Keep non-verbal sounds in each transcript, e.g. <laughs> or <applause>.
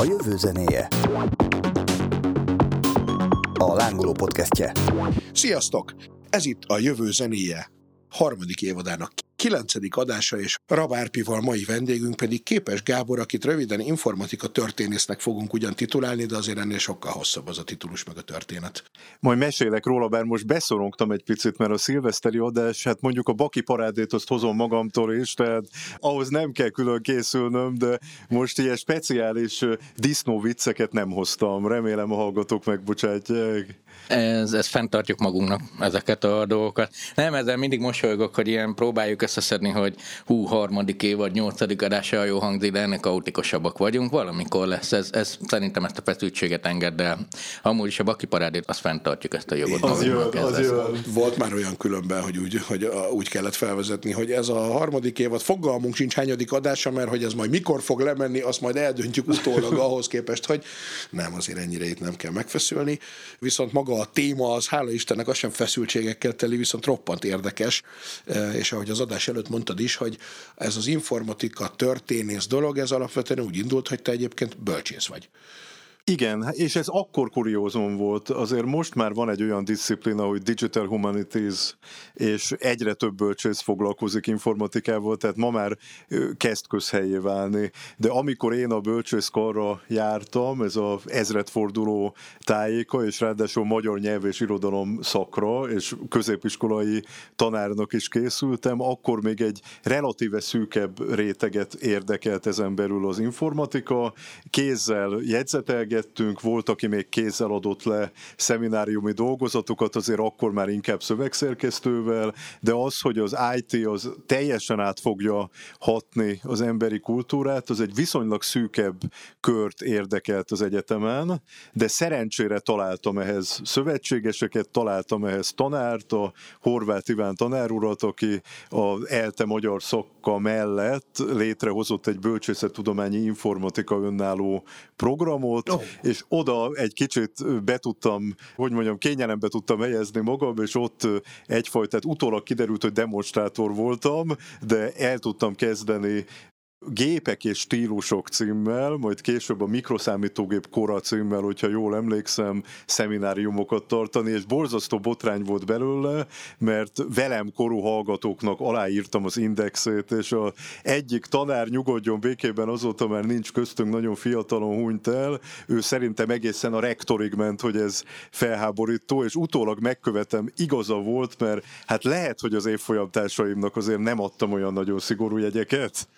A jövő zenéje. A lángoló podcastje. Sziasztok! Ez itt a Jövő zenéje harmadik évadának kilencedik adása, és Rabárpival mai vendégünk pedig Képes Gábor, akit röviden informatika történésznek fogunk ugyan titulálni, de azért ennél sokkal hosszabb az a titulus meg a történet. Majd mesélek róla, bár most beszorongtam egy picit, mert a szilveszteri adás, hát mondjuk a baki parádét azt hozom magamtól is, tehát ahhoz nem kell külön készülnöm, de most ilyen speciális disznó vicceket nem hoztam. Remélem a hallgatók megbocsátják. Ez, ez fenntartjuk magunknak ezeket a dolgokat. Nem, ezzel mindig mosolygok, hogy ilyen próbáljuk összeszedni, hogy hú, harmadik év vagy nyolcadik adása jó hangzik, de ennek kaotikusabbak vagyunk. Valamikor lesz. Ez, ez szerintem ezt a feszültséget enged, de amúgy is a baki parádét, azt fenntartjuk ezt a jogot. Az jön, az jön. Volt már olyan különben, hogy úgy, hogy úgy kellett felvezetni, hogy ez a harmadik évad fogalmunk sincs hányadik adása, mert hogy ez majd mikor fog lemenni, azt majd eldöntjük utólag ahhoz képest, hogy nem, azért ennyire itt nem kell megfeszülni. Viszont maga a téma az, hála Istennek, az sem feszültségekkel teli, viszont roppant érdekes, és ahogy az adás előtt mondtad is, hogy ez az informatika történész dolog, ez alapvetően úgy indult, hogy te egyébként bölcsész vagy. Igen, és ez akkor kuriózum volt. Azért most már van egy olyan disziplina, hogy Digital Humanities, és egyre több bölcsész foglalkozik informatikával, tehát ma már kezd közhelyé válni. De amikor én a bölcsészkarra jártam, ez az ezredforduló tájéka, és ráadásul magyar nyelv és irodalom szakra, és középiskolai tanárnak is készültem, akkor még egy relatíve szűkebb réteget érdekelt ezen belül az informatika, kézzel jegyzetelget, beszélgettünk, volt, aki még kézzel adott le szemináriumi dolgozatokat, azért akkor már inkább szövegszerkesztővel, de az, hogy az IT az teljesen át fogja hatni az emberi kultúrát, az egy viszonylag szűkebb kört érdekelt az egyetemen, de szerencsére találtam ehhez szövetségeseket, találtam ehhez tanárt, a Horváth Iván tanárurat, aki a ELTE magyar szakka mellett létrehozott egy bölcsészettudományi informatika önálló programot, oh és oda egy kicsit be tudtam, hogy mondjam, kényelembe tudtam helyezni magam, és ott egyfajta, tehát utólag kiderült, hogy demonstrátor voltam, de el tudtam kezdeni Gépek és stílusok címmel, majd később a mikroszámítógép kora címmel, hogyha jól emlékszem, szemináriumokat tartani, és borzasztó botrány volt belőle, mert velem korú hallgatóknak aláírtam az indexét, és a egyik tanár nyugodjon békében azóta már nincs köztünk, nagyon fiatalon hunyt el, ő szerintem egészen a rektorig ment, hogy ez felháborító, és utólag megkövetem, igaza volt, mert hát lehet, hogy az évfolyamtársaimnak azért nem adtam olyan nagyon szigorú jegyeket.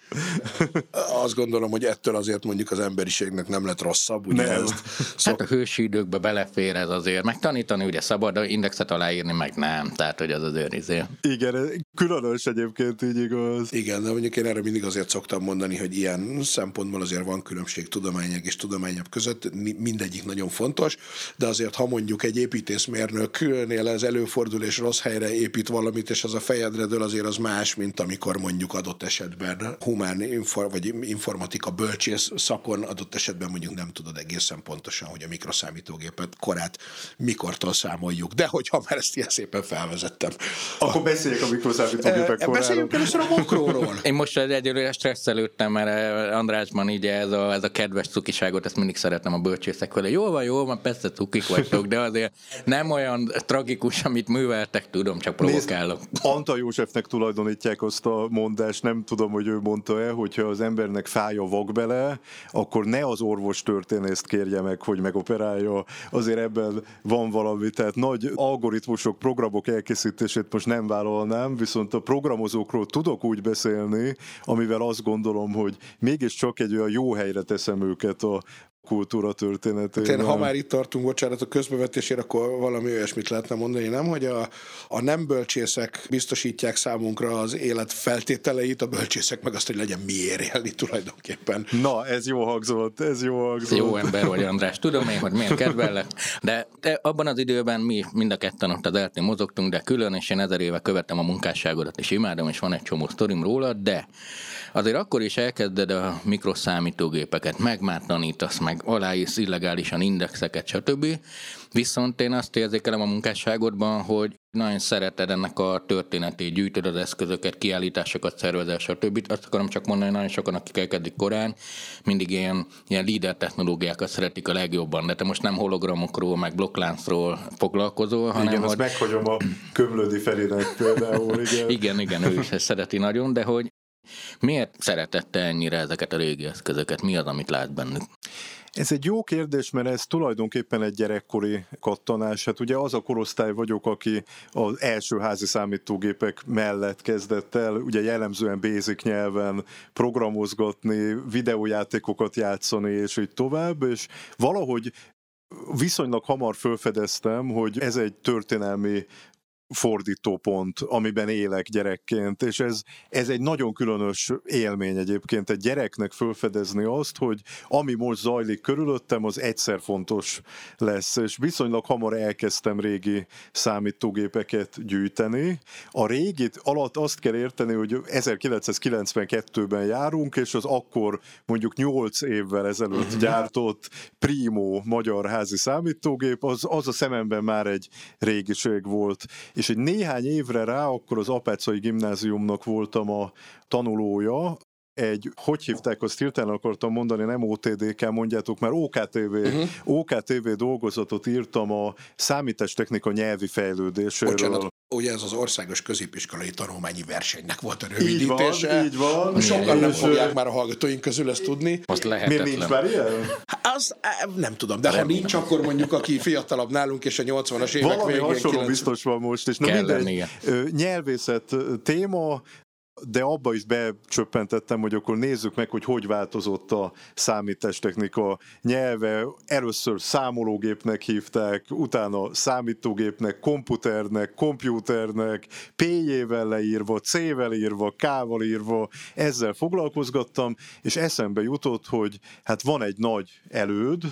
Azt gondolom, hogy ettől azért mondjuk az emberiségnek nem lett rosszabb. Ugye nem. Ezt szok... Hát a hősi időkbe belefér ez azért. Megtanítani ugye szabad, de indexet aláírni meg nem. Tehát, hogy az az őrizé. Igen, különös egyébként így igaz. Igen, de mondjuk én erre mindig azért szoktam mondani, hogy ilyen szempontból azért van különbség tudományok és tudományabb között, mindegyik nagyon fontos, de azért ha mondjuk egy építészmérnöknél ez előfordul és rossz helyre épít valamit, és az a fejedre dől, azért az más, mint amikor mondjuk adott esetben humán infor, vagy informatika bölcsész szakon adott esetben mondjuk nem tudod egészen pontosan, hogy a mikroszámítógépet korát mikortól számoljuk. De hogyha már ezt ilyen szépen felvezettem. Akkor beszéljük a mikroszámítógépek e, koráról. Beszéljünk először a makróról. Én most egyelőre stresszelődtem, mert Andrásban így ez a, ez a kedves cukiságot, ezt mindig szeretem a bölcsészek vele. Jól van, jól van, persze cukik vagytok, de azért nem olyan tragikus, amit műveltek, tudom, csak provokálok. Anta Józsefnek tulajdonítják azt a mondást, nem tudom, hogy ő mondta-e, hogyha az embernek fáj a vak bele, akkor ne az orvos történészt kérje meg, hogy megoperálja. Azért ebben van valami, tehát nagy algoritmusok, programok elkészítését most nem vállalnám, viszont a programozókról tudok úgy beszélni, amivel azt gondolom, hogy mégiscsak egy olyan jó helyre teszem őket a kultúra történetében. Hát ha már itt tartunk, bocsánat, a közbevetésére, akkor valami olyasmit lehetne mondani, nem? Hogy a, a nem bölcsészek biztosítják számunkra az élet feltételeit, a bölcsészek meg azt, hogy legyen miért élni tulajdonképpen. Na, ez jó hangzott, ez jó hangzott. Jó ember vagy, András. Tudom én, hogy milyen kedvellek. De, de abban az időben mi mind a ketten ott az eltén mozogtunk, de külön, és én ezer éve követem a munkásságodat, és imádom, és van egy csomó sztorim róla, de azért akkor is elkezded a mikroszámítógépeket, megmártanítasz, meg aláírsz illegálisan indexeket, stb. Viszont én azt érzékelem a munkásságodban, hogy nagyon szereted ennek a történetét, gyűjtöd az eszközöket, kiállításokat szervezel, stb. Azt akarom csak mondani, hogy nagyon sokan, akik elkezdik korán, mindig ilyen, ilyen líder technológiákat szeretik a legjobban, de te most nem hologramokról, meg blokkláncról foglalkozol, hanem igen, hogy... azt meghagyom a Kömlödi Ferinek például, igen. <laughs> igen, igen, ő is ezt szereti nagyon, de hogy miért szeretette ennyire ezeket a régi eszközöket? Mi az, amit lát bennük? Ez egy jó kérdés, mert ez tulajdonképpen egy gyerekkori kattanás. Hát ugye az a korosztály vagyok, aki az első házi számítógépek mellett kezdett el, ugye jellemzően basic nyelven programozgatni, videójátékokat játszani, és így tovább, és valahogy viszonylag hamar felfedeztem, hogy ez egy történelmi fordítópont, amiben élek gyerekként, és ez, ez egy nagyon különös élmény egyébként egy gyereknek fölfedezni azt, hogy ami most zajlik körülöttem, az egyszer fontos lesz, és viszonylag hamar elkezdtem régi számítógépeket gyűjteni. A régit alatt azt kell érteni, hogy 1992-ben járunk, és az akkor mondjuk 8 évvel ezelőtt mhm. gyártott Primo magyar házi számítógép, az, az a szememben már egy régiség volt és egy néhány évre rá akkor az Apácai Gimnáziumnak voltam a tanulója, egy, hogy hívták, azt hirtelen akartam mondani, nem OTDK, mondjátok már, OKTV, uh-huh. OKTV dolgozatot írtam a számítástechnika nyelvi fejlődéséről. Bocsánat, ugye ez az országos középiskolai tanulmányi versenynek volt a rövidítése. Így van, így van. Sokan nem fogják már a hallgatóink közül ezt tudni. Most lehetetlen. Miért nincs már ilyen? Az, eh, nem tudom, de ha nincs, akkor mondjuk aki fiatalabb nálunk, és a 80-as évek Valami végén... hasonló 9... biztos van most, és na mindegy, nyelvészet téma, de abba is becsöppentettem, hogy akkor nézzük meg, hogy hogy változott a számítástechnika nyelve. Először számológépnek hívták, utána számítógépnek, komputernek, kompjúternek, P-jével leírva, C-vel írva, K-val írva, ezzel foglalkozgattam, és eszembe jutott, hogy hát van egy nagy előd,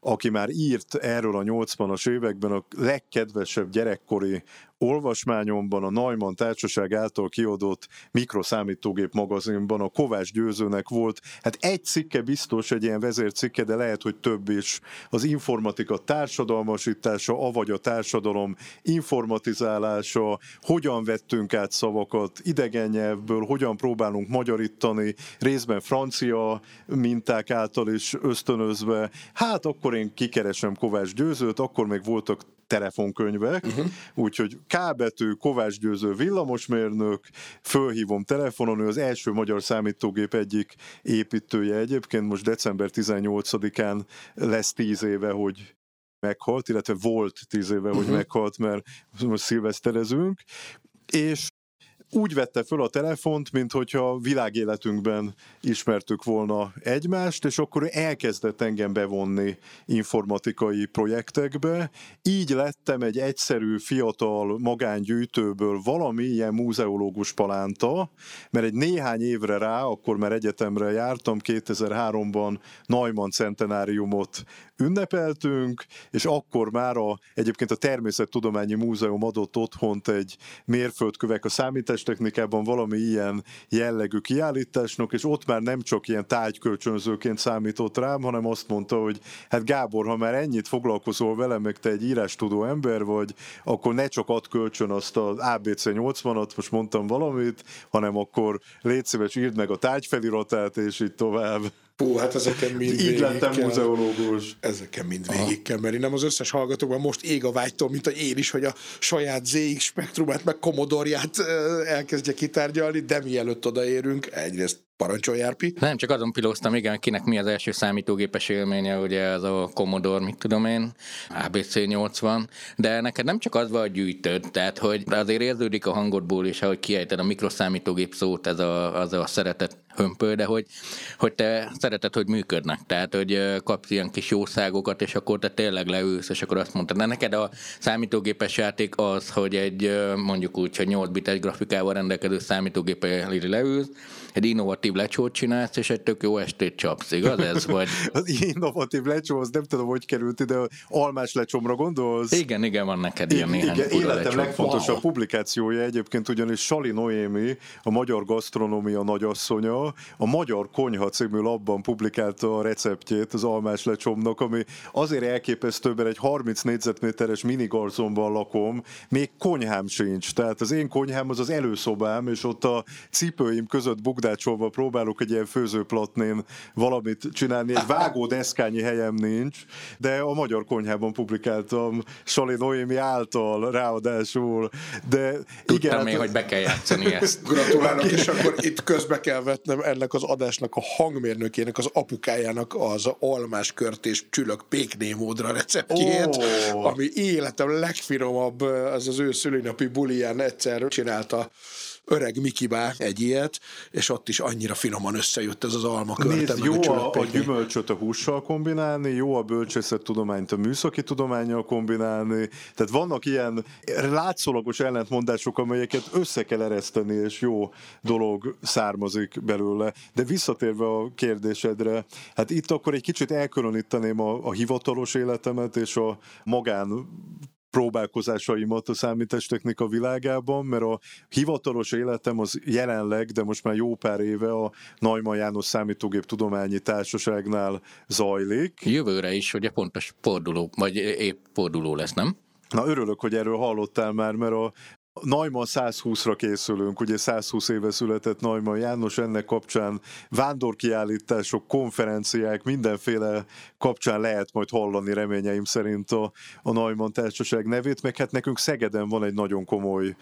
aki már írt erről a 80-as években a legkedvesebb gyerekkori olvasmányomban a Neumann Társaság által kiadott mikroszámítógép magazinban a Kovács Győzőnek volt, hát egy cikke biztos, egy ilyen vezércikke, de lehet, hogy több is. Az informatika társadalmasítása, avagy a társadalom informatizálása, hogyan vettünk át szavakat idegen nyelvből, hogyan próbálunk magyarítani, részben francia minták által is ösztönözve. Hát akkor én kikeresem Kovács Győzőt, akkor még voltak telefonkönyvek, uh-huh. úgyhogy K betű, Kovács Győző villamosmérnök, fölhívom telefonon, ő az első magyar számítógép egyik építője egyébként, most december 18-án lesz tíz éve, hogy meghalt, illetve volt tíz éve, hogy uh-huh. meghalt, mert most szilveszterezünk, és úgy vette föl a telefont, mint hogyha világéletünkben ismertük volna egymást, és akkor elkezdett engem bevonni informatikai projektekbe. Így lettem egy egyszerű, fiatal magángyűjtőből valami ilyen múzeológus palánta, mert egy néhány évre rá, akkor már egyetemre jártam, 2003-ban Neumann centenáriumot ünnepeltünk, és akkor már a, egyébként a Természettudományi Múzeum adott otthont egy mérföldkövek a számítástechnikában valami ilyen jellegű kiállításnak, és ott már nem csak ilyen tájkölcsönzőként számított rám, hanem azt mondta, hogy hát Gábor, ha már ennyit foglalkozol velem, meg te egy írástudó ember vagy, akkor ne csak ad kölcsön azt az ABC 80-at, most mondtam valamit, hanem akkor légy szíves, írd meg a tájfeliratát, és így tovább. Hú, hát ezeken mind Így lettem kell, muzeológus. Ezeken mind végig kell menni. Nem az összes hallgatóban most ég a vágytól, mint a én is, hogy a saját ZX spektrumát, meg Commodore-ját elkezdje kitárgyalni, de mielőtt odaérünk, egyrészt Parancsolj, Járpi. Nem, csak azon pilóztam, igen, kinek mi az első számítógépes élménye, ugye ez a Commodore, mit tudom én, ABC 80, de neked nem csak az van, gyűjtöd, tehát hogy azért érződik a hangodból is, ahogy kiejted a mikroszámítógép szót, ez a, az a szeretet hömpő, de hogy, hogy te szereted, hogy működnek, tehát hogy kapsz ilyen kis jószágokat, és akkor te tényleg leülsz, és akkor azt mondtad, de neked a számítógépes játék az, hogy egy mondjuk úgy, hogy 8 bites grafikával rendelkező számítógépel leülsz, egy innovatív innovatív lecsót csinálsz, és egy tök jó estét csapsz, igaz ez? <laughs> Vagy... Az innovatív lecsó, az nem tudom, hogy került ide, almás lecsomra gondolsz? Igen, igen, van neked ilyen igen, néhány igen, életem lecsó. legfontosabb Wow. publikációja egyébként ugyanis Sali Noémi, a magyar gasztronómia nagyasszonya, a Magyar Konyha című labban publikálta a receptjét az almás lecsomnak, ami azért elképesztő, mert egy 30 négyzetméteres minigarzonban lakom, még konyhám sincs. Tehát az én konyhám az az előszobám, és ott a cipőim között bugdácsolva próbálok egy ilyen főzőplatnén valamit csinálni. Egy vágódeszkányi helyem nincs, de a magyar konyhában publikáltam Sali Noémi által ráadásul. De Tudtam igen, még, hát- hogy be kell játszani ezt. Gratulálok, és akkor itt közbe kell vetnem ennek az adásnak a hangmérnökének, az apukájának az almás kört és csülök péknémódra receptjét, Ó. ami életem legfinomabb, az az ő szülinapi buliján egyszer csinálta öreg Mikibá egy ilyet, és ott is annyira finoman összejött ez az alma körte, Nézd, jó a, a gyümölcsöt a hússal kombinálni, jó a bölcsészettudományt a műszaki tudományjal kombinálni, tehát vannak ilyen látszólagos ellentmondások, amelyeket össze kell ereszteni, és jó dolog származik belőle. De visszatérve a kérdésedre, hát itt akkor egy kicsit elkülöníteném a, a hivatalos életemet és a magán próbálkozásaimat a számítástechnika világában, mert a hivatalos életem az jelenleg, de most már jó pár éve a Neumann János Számítógép Tudományi Társaságnál zajlik. Jövőre is ugye pontos forduló, vagy épp forduló lesz, nem? Na örülök, hogy erről hallottál már, mert a Neumann 120-ra készülünk, ugye 120 éve született Neumann János, ennek kapcsán vándorkiállítások, konferenciák, mindenféle kapcsán lehet majd hallani reményeim szerint a, a Neumann Társaság nevét, meg hát nekünk Szegeden van egy nagyon komoly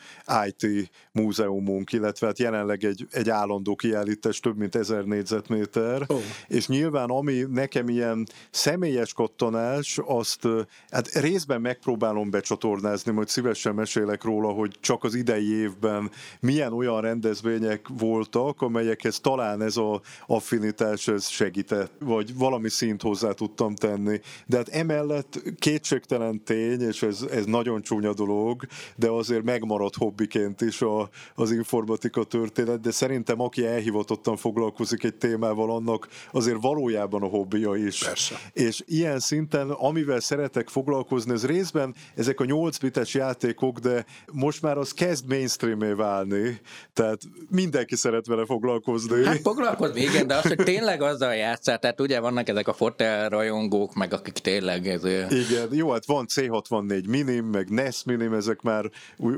IT múzeumunk, illetve hát jelenleg egy, egy állandó kiállítás, több mint ezer négyzetméter, Ó. és nyilván ami nekem ilyen személyes kattanás, azt hát részben megpróbálom becsatornázni, majd szívesen mesélek róla, hogy csak az idei évben milyen olyan rendezvények voltak, amelyekhez talán ez a affinitás ez segített, vagy valami szint hozzá tudtam tenni. De hát emellett kétségtelen tény, és ez, ez nagyon csúnya dolog, de azért megmaradt hobbiként is a, az informatika történet, de szerintem aki elhivatottan foglalkozik egy témával, annak azért valójában a hobbija is. Persze. És ilyen szinten, amivel szeretek foglalkozni, ez részben ezek a 8 bites játékok, de most már az kezd mainstreamé válni, tehát mindenki szeret vele foglalkozni. Hát foglalkozni, igen, de az, hogy tényleg azzal játszál, tehát ugye vannak ezek a fotel rajongók, meg akik tényleg ez, Igen, jó, hát van C64 Minim, meg NES Minim, ezek már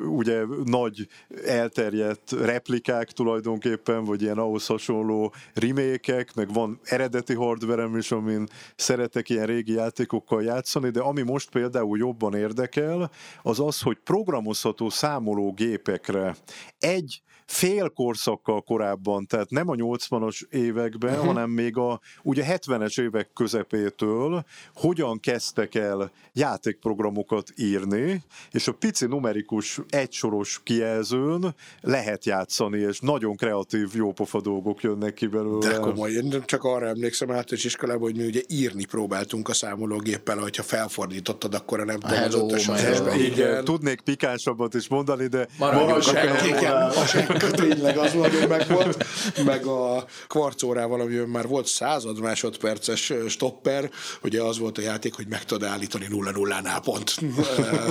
ugye nagy elterjedt replikák tulajdonképpen, vagy ilyen ahhoz hasonló remékek, meg van eredeti hardverem is, amin szeretek ilyen régi játékokkal játszani, de ami most például jobban érdekel, az az, hogy programozható számológépekre egy fél korszakkal korábban, tehát nem a 80-as években, uh-huh. hanem még a ugye 70-es évek közepétől hogyan kezdtek el játékprogramokat írni, és a pici numerikus egysoros kijelzőn lehet játszani, és nagyon kreatív, jópofa dolgok jönnek ki belőle. De komoly, én csak arra emlékszem általános iskolában, hogy mi ugye írni próbáltunk a számológéppel, hogyha felfordítottad, akkor a nem tudom, az esbe. Igen, tudnék pikánsabbat is mondani, de Maradjunk maradjunk a a Igen, hello-nál. a senk tényleg az hogy meg volt, meg a kvarcórával, amiben már volt század másodperces stopper, ugye az volt a játék, hogy meg tudod állítani 0 0 nál pont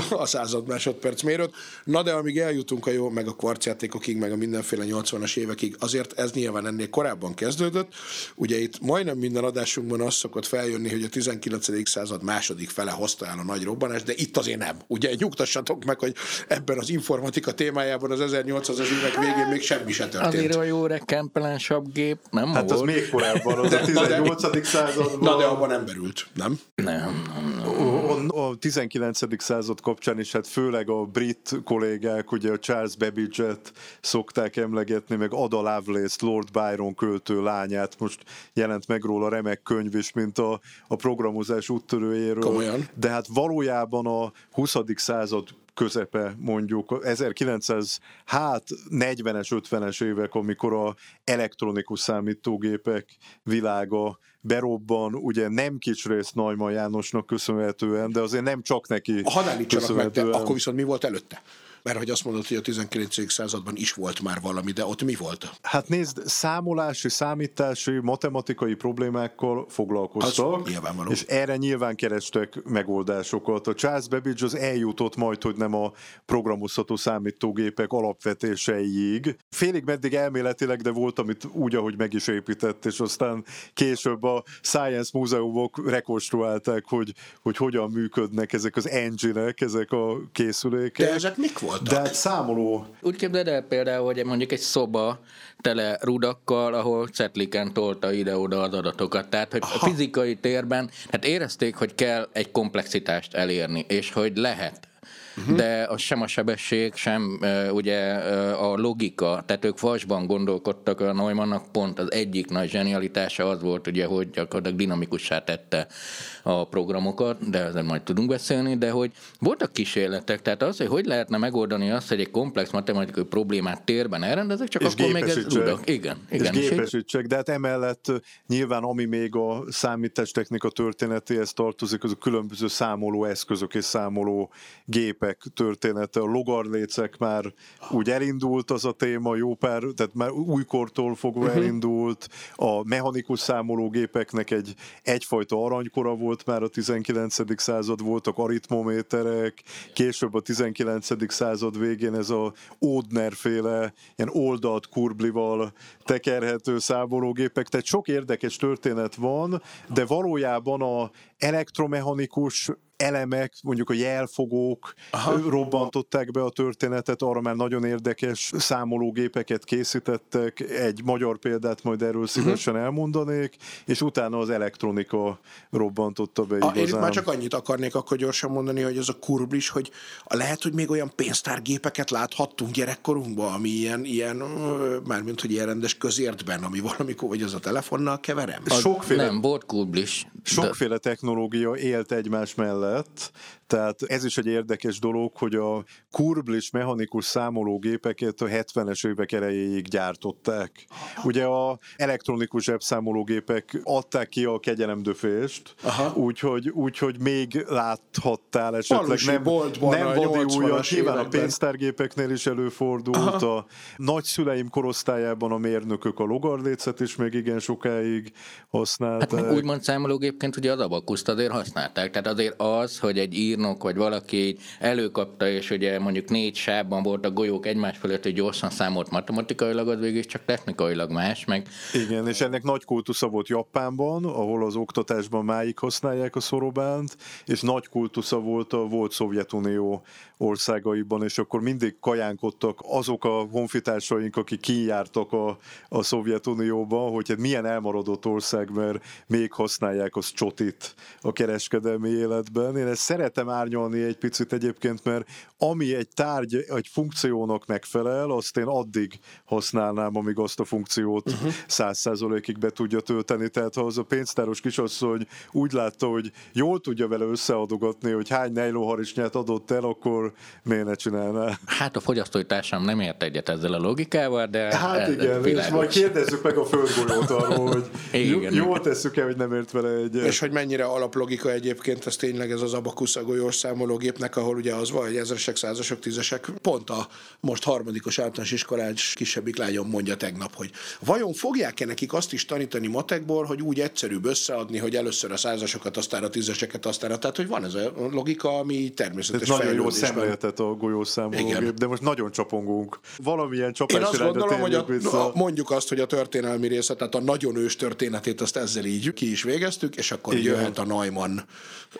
a század másodperc mérőt. Na de amíg eljutunk a jó, meg a kvarcjátékokig, meg a mindenféle 80-as évekig, azért ez nyilván ennél korábban kezdődött. Ugye itt majdnem minden adásunkban az szokott feljönni, hogy a 19. század második fele hozta el a nagy robbanás, de itt azért nem. Ugye nyugtassatok meg, hogy ebben az informatika témájában az 1800-as évek végén még semmi se történt. azért a jó rekempelánsabb gép, nem Hát az volt? még korábban, az a <laughs> De- na de- 18. században. Na de abban nem berült, nem? Nem, nem, nem. A 19. század kapcsán is, hát főleg a brit kollégák, ugye a Charles Babbage-et szokták emlegetni, meg Ada Lovelace, Lord Byron költő lányát, most jelent meg róla remek könyv is, mint a, a programozás úttörőjéről. Komolyan? De hát valójában a 20. század közepe mondjuk, 1900, hát 40-es, 50-es évek, amikor a elektronikus számítógépek világa berobban, ugye nem kis rész Neumann Jánosnak köszönhetően, de azért nem csak neki Hadd állítsanak meg, de köszönhetően. akkor viszont mi volt előtte? Mert hogy azt mondod, hogy a 19. században is volt már valami, de ott mi volt? Hát nézd, számolási, számítási, matematikai problémákkal foglalkoztak, Az nyilvánvaló. és erre nyilván kerestek megoldásokat. A Charles Babbage az eljutott majd, hogy nem a programozható számítógépek alapvetéseiig. Félig meddig elméletileg, de volt, amit úgy, ahogy meg is épített, és aztán később a Science múzeumok rekonstruálták, hogy, hogy hogyan működnek ezek az engine-ek, ezek a készülékek. De ezek mik voltak? De hát számoló Úgy képzeld el például, hogy mondjuk egy szoba tele rudakkal, ahol cetliken tolta ide-oda az adatokat. Tehát, hogy a fizikai térben, hát érezték, hogy kell egy komplexitást elérni, és hogy lehet. Uh-huh. De az sem a sebesség, sem uh, ugye uh, a logika, tehát ők vasban gondolkodtak, a Neumannnak pont az egyik nagy zsenialitása az volt, ugye, hogy gyakorlatilag dinamikussá tette a programokat, de ezen majd tudunk beszélni, de hogy voltak kísérletek, tehát az, hogy hogy lehetne megoldani azt, hogy egy komplex matematikai problémát térben elrendezek, csak és akkor még ez rudak. Igen, igen. És gépesítsek, de hát emellett nyilván ami még a számítástechnika történetéhez tartozik, az a különböző számoló eszközök és számoló gépek története. A logarlécek már úgy elindult az a téma, jó pár, tehát már újkortól fogva Mhm. uh-huh. elindult. A mechanikus számológépeknek egy egyfajta aranykora volt már a 19. század, voltak aritmométerek, később a 19. század végén ez a Ódner féle ilyen oldalt kurblival tekerhető számológépek, tehát sok érdekes történet van, de valójában a elektromechanikus elemek, mondjuk a jelfogók Aha. robbantották be a történetet, arra már nagyon érdekes számológépeket készítettek, egy magyar példát majd erről szívesen uh-huh. elmondanék, és utána az elektronika robbantotta be A, én itt igazán. már csak annyit akarnék akkor gyorsan mondani, hogy ez a kurblis, hogy lehet, hogy még olyan pénztárgépeket láthattunk gyerekkorunkban, ami ilyen, ilyen mármint, hogy ilyen rendes közértben, ami valamikor, vagy az a telefonnal keverem. Sokféle Nem, volt kublis. Sokféle technológia élt egymás mellett, tehát ez is egy érdekes dolog, hogy a kurblis mechanikus számológépeket a 70-es évek elejéig gyártották. Ugye a elektronikus zsebszámológépek adták ki a kegyelemdöfést, úgyhogy, úgyhogy még láthattál esetleg Falusi nem, boltban nem a vadi 80-as újat, nyilván a pénztárgépeknél is előfordult, Aha. a nagyszüleim korosztályában a mérnökök a logarlécet is még igen sokáig használták. Hát úgymond számológépként ugye az abakuszt azért használták. Tehát azért az, hogy egy írnok vagy valaki így előkapta, és ugye mondjuk négy sávban volt a golyók egymás fölött, hogy gyorsan számolt matematikailag, az végig csak technikailag más, meg Igen, és ennek nagy kultusza volt Japánban, ahol az oktatásban máig használják a szorobánt, és nagy kultusza volt a volt Szovjetunió országaiban, és akkor mindig kajánkodtak azok a honfitársaink, akik kijártak a, a Szovjetunióban, hogy hát milyen elmaradott ország, mert még használják az csotit a kereskedelmi életben. Én ezt szeretem árnyalni egy picit egyébként, mert ami egy tárgy, egy funkciónak megfelel, azt én addig használnám, amíg azt a funkciót száz százalékig be tudja tölteni. Tehát ha az a pénztáros kisasszony úgy látta, hogy jól tudja vele összeadogatni, hogy hány nejlóharisnyát adott el, akkor miért ne csinálná? hát a fogyasztói társam nem ért egyet ezzel a logikával, de Hát igen, és világos. majd kérdezzük meg a földgolyót arról, hogy <laughs> Igen, jó, jól igen. tesszük-e, hogy nem ért vele egyet. És hogy mennyire alaplogika egyébként, ez tényleg ez az abakusz a golyós számológépnek, ahol ugye az van, hogy ezresek, százasok, tízesek. Pont a most harmadikos általános iskolás kisebbik lányom mondja tegnap, hogy vajon fogják-e nekik azt is tanítani matekból, hogy úgy egyszerűbb összeadni, hogy először a százasokat, aztán a tízeseket, aztán a... Tehát, hogy van ez a logika, ami természetes Ez nagyon jó szemléletet a golyószámológép, de most nagyon csapongunk. Valamilyen Én csapás azt irányba gondolom, hogy a, vissza. a, mondjuk azt, hogy a történelmi része, tehát a nagyon ős történetét, azt ezzel így ki is végeztük, és akkor Igen. jöhet a Neumann.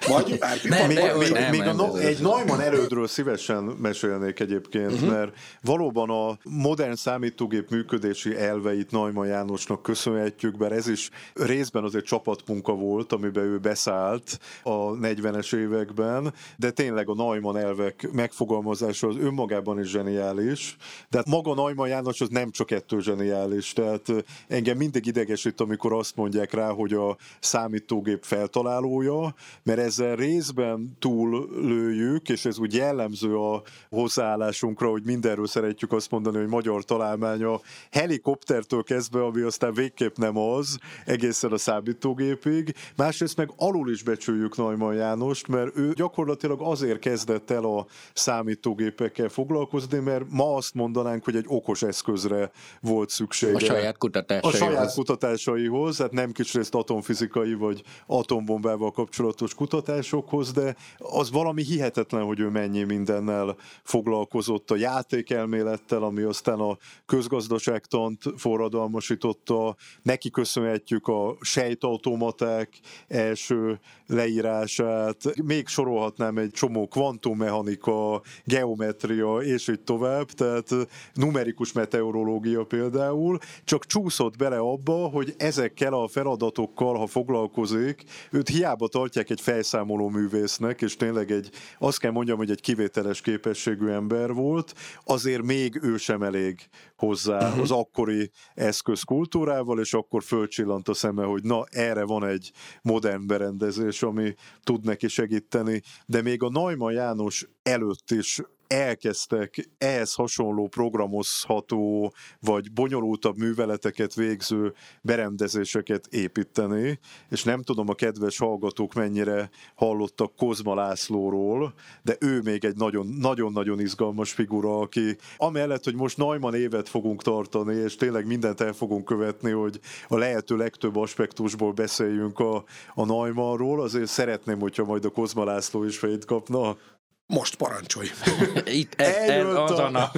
Vagy bárki. Nem, Még, de- még, nem, a nem, no, egy Neumann erődről szívesen mesélnék egyébként, uh-huh. mert valóban a modern számítógép működési elveit Neumann Jánosnak köszönhetjük, bár ez is részben azért csapatmunka volt, amiben ő beszállt a 40-es években, de tényleg a Neumann elvek megfogalmazása az önmagában is zseniális, de hát maga Neumann János az nem csak ettől zseniális, tehát engem mindig idegesít, amikor azt mondják rá, hogy a számítógép feltalálója, mert ezzel részben túl túl lőjük, és ez úgy jellemző a hozzáállásunkra, hogy mindenről szeretjük azt mondani, hogy magyar találmány a helikoptertől kezdve, ami aztán végképp nem az, egészen a számítógépig. Másrészt meg alul is becsüljük Neumann Jánost, mert ő gyakorlatilag azért kezdett el a számítógépekkel foglalkozni, mert ma azt mondanánk, hogy egy okos eszközre volt szüksége. A saját kutatásaihoz. A saját kutatásaihoz, hát nem kicsit atomfizikai vagy atombombával kapcsolatos kutatásokhoz, de az valami hihetetlen, hogy ő mennyi mindennel foglalkozott a játékelmélettel, ami aztán a közgazdaságtant forradalmasította. Neki köszönhetjük a sejtautomaták első leírását. Még sorolhatnám egy csomó kvantummechanika, geometria, és így tovább, tehát numerikus meteorológia például, csak csúszott bele abba, hogy ezekkel a feladatokkal, ha foglalkozik, őt hiába tartják egy felszámoló művésznek, és tényleg egy, azt kell mondjam, hogy egy kivételes képességű ember volt, azért még ő sem elég hozzá uh-huh. az akkori eszközkultúrával, és akkor fölcsillant a szeme, hogy na, erre van egy modern berendezés, ami tud neki segíteni, de még a Neumann János előtt is elkezdtek ehhez hasonló programozható vagy bonyolultabb műveleteket végző berendezéseket építeni, és nem tudom a kedves hallgatók mennyire hallottak Kozma Lászlóról, de ő még egy nagyon-nagyon izgalmas figura, aki amellett, hogy most Neumann évet fogunk tartani, és tényleg mindent el fogunk követni, hogy a lehető legtöbb aspektusból beszéljünk a, a Neumannról, azért szeretném, hogyha majd a Kozma László is fejét kapna. Most parancsolj. <laughs> Itt ez, ez az a nap,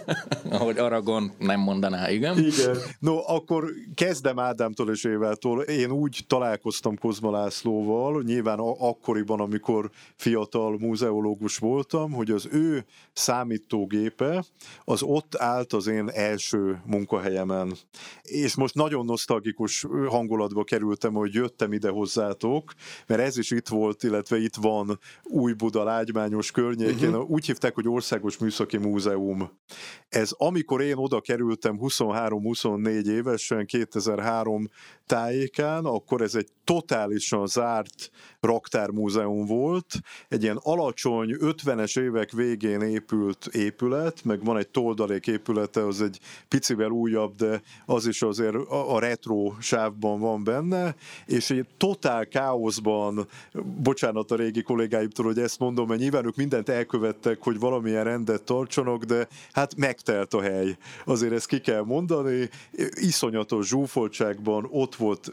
<laughs> ahogy Aragon nem mondaná, igen. Igen. No, akkor kezdem Ádámtól és Évától. Én úgy találkoztam Kozma Lászlóval, nyilván akkoriban, amikor fiatal múzeológus voltam, hogy az ő számítógépe az ott állt az én első munkahelyemen. És most nagyon nosztalgikus hangulatba kerültem, hogy jöttem ide hozzátok, mert ez is itt volt, illetve itt van Új Buda lágymányos János környékén, uh-huh. úgy hívták, hogy Országos Műszaki Múzeum. Ez amikor én oda kerültem 23-24 évesen, 2003 tájékán, akkor ez egy totálisan zárt raktármúzeum volt, egy ilyen alacsony 50-es évek végén épült épület, meg van egy toldalék épülete, az egy picivel újabb, de az is azért a retro sávban van benne, és egy totál káoszban, bocsánat a régi kollégáimtól, hogy ezt mondom, mert nyilván ők mindent elkövettek, hogy valamilyen rendet tartsanak, de hát megtelt a hely. Azért ezt ki kell mondani, iszonyatos zsúfoltságban ott volt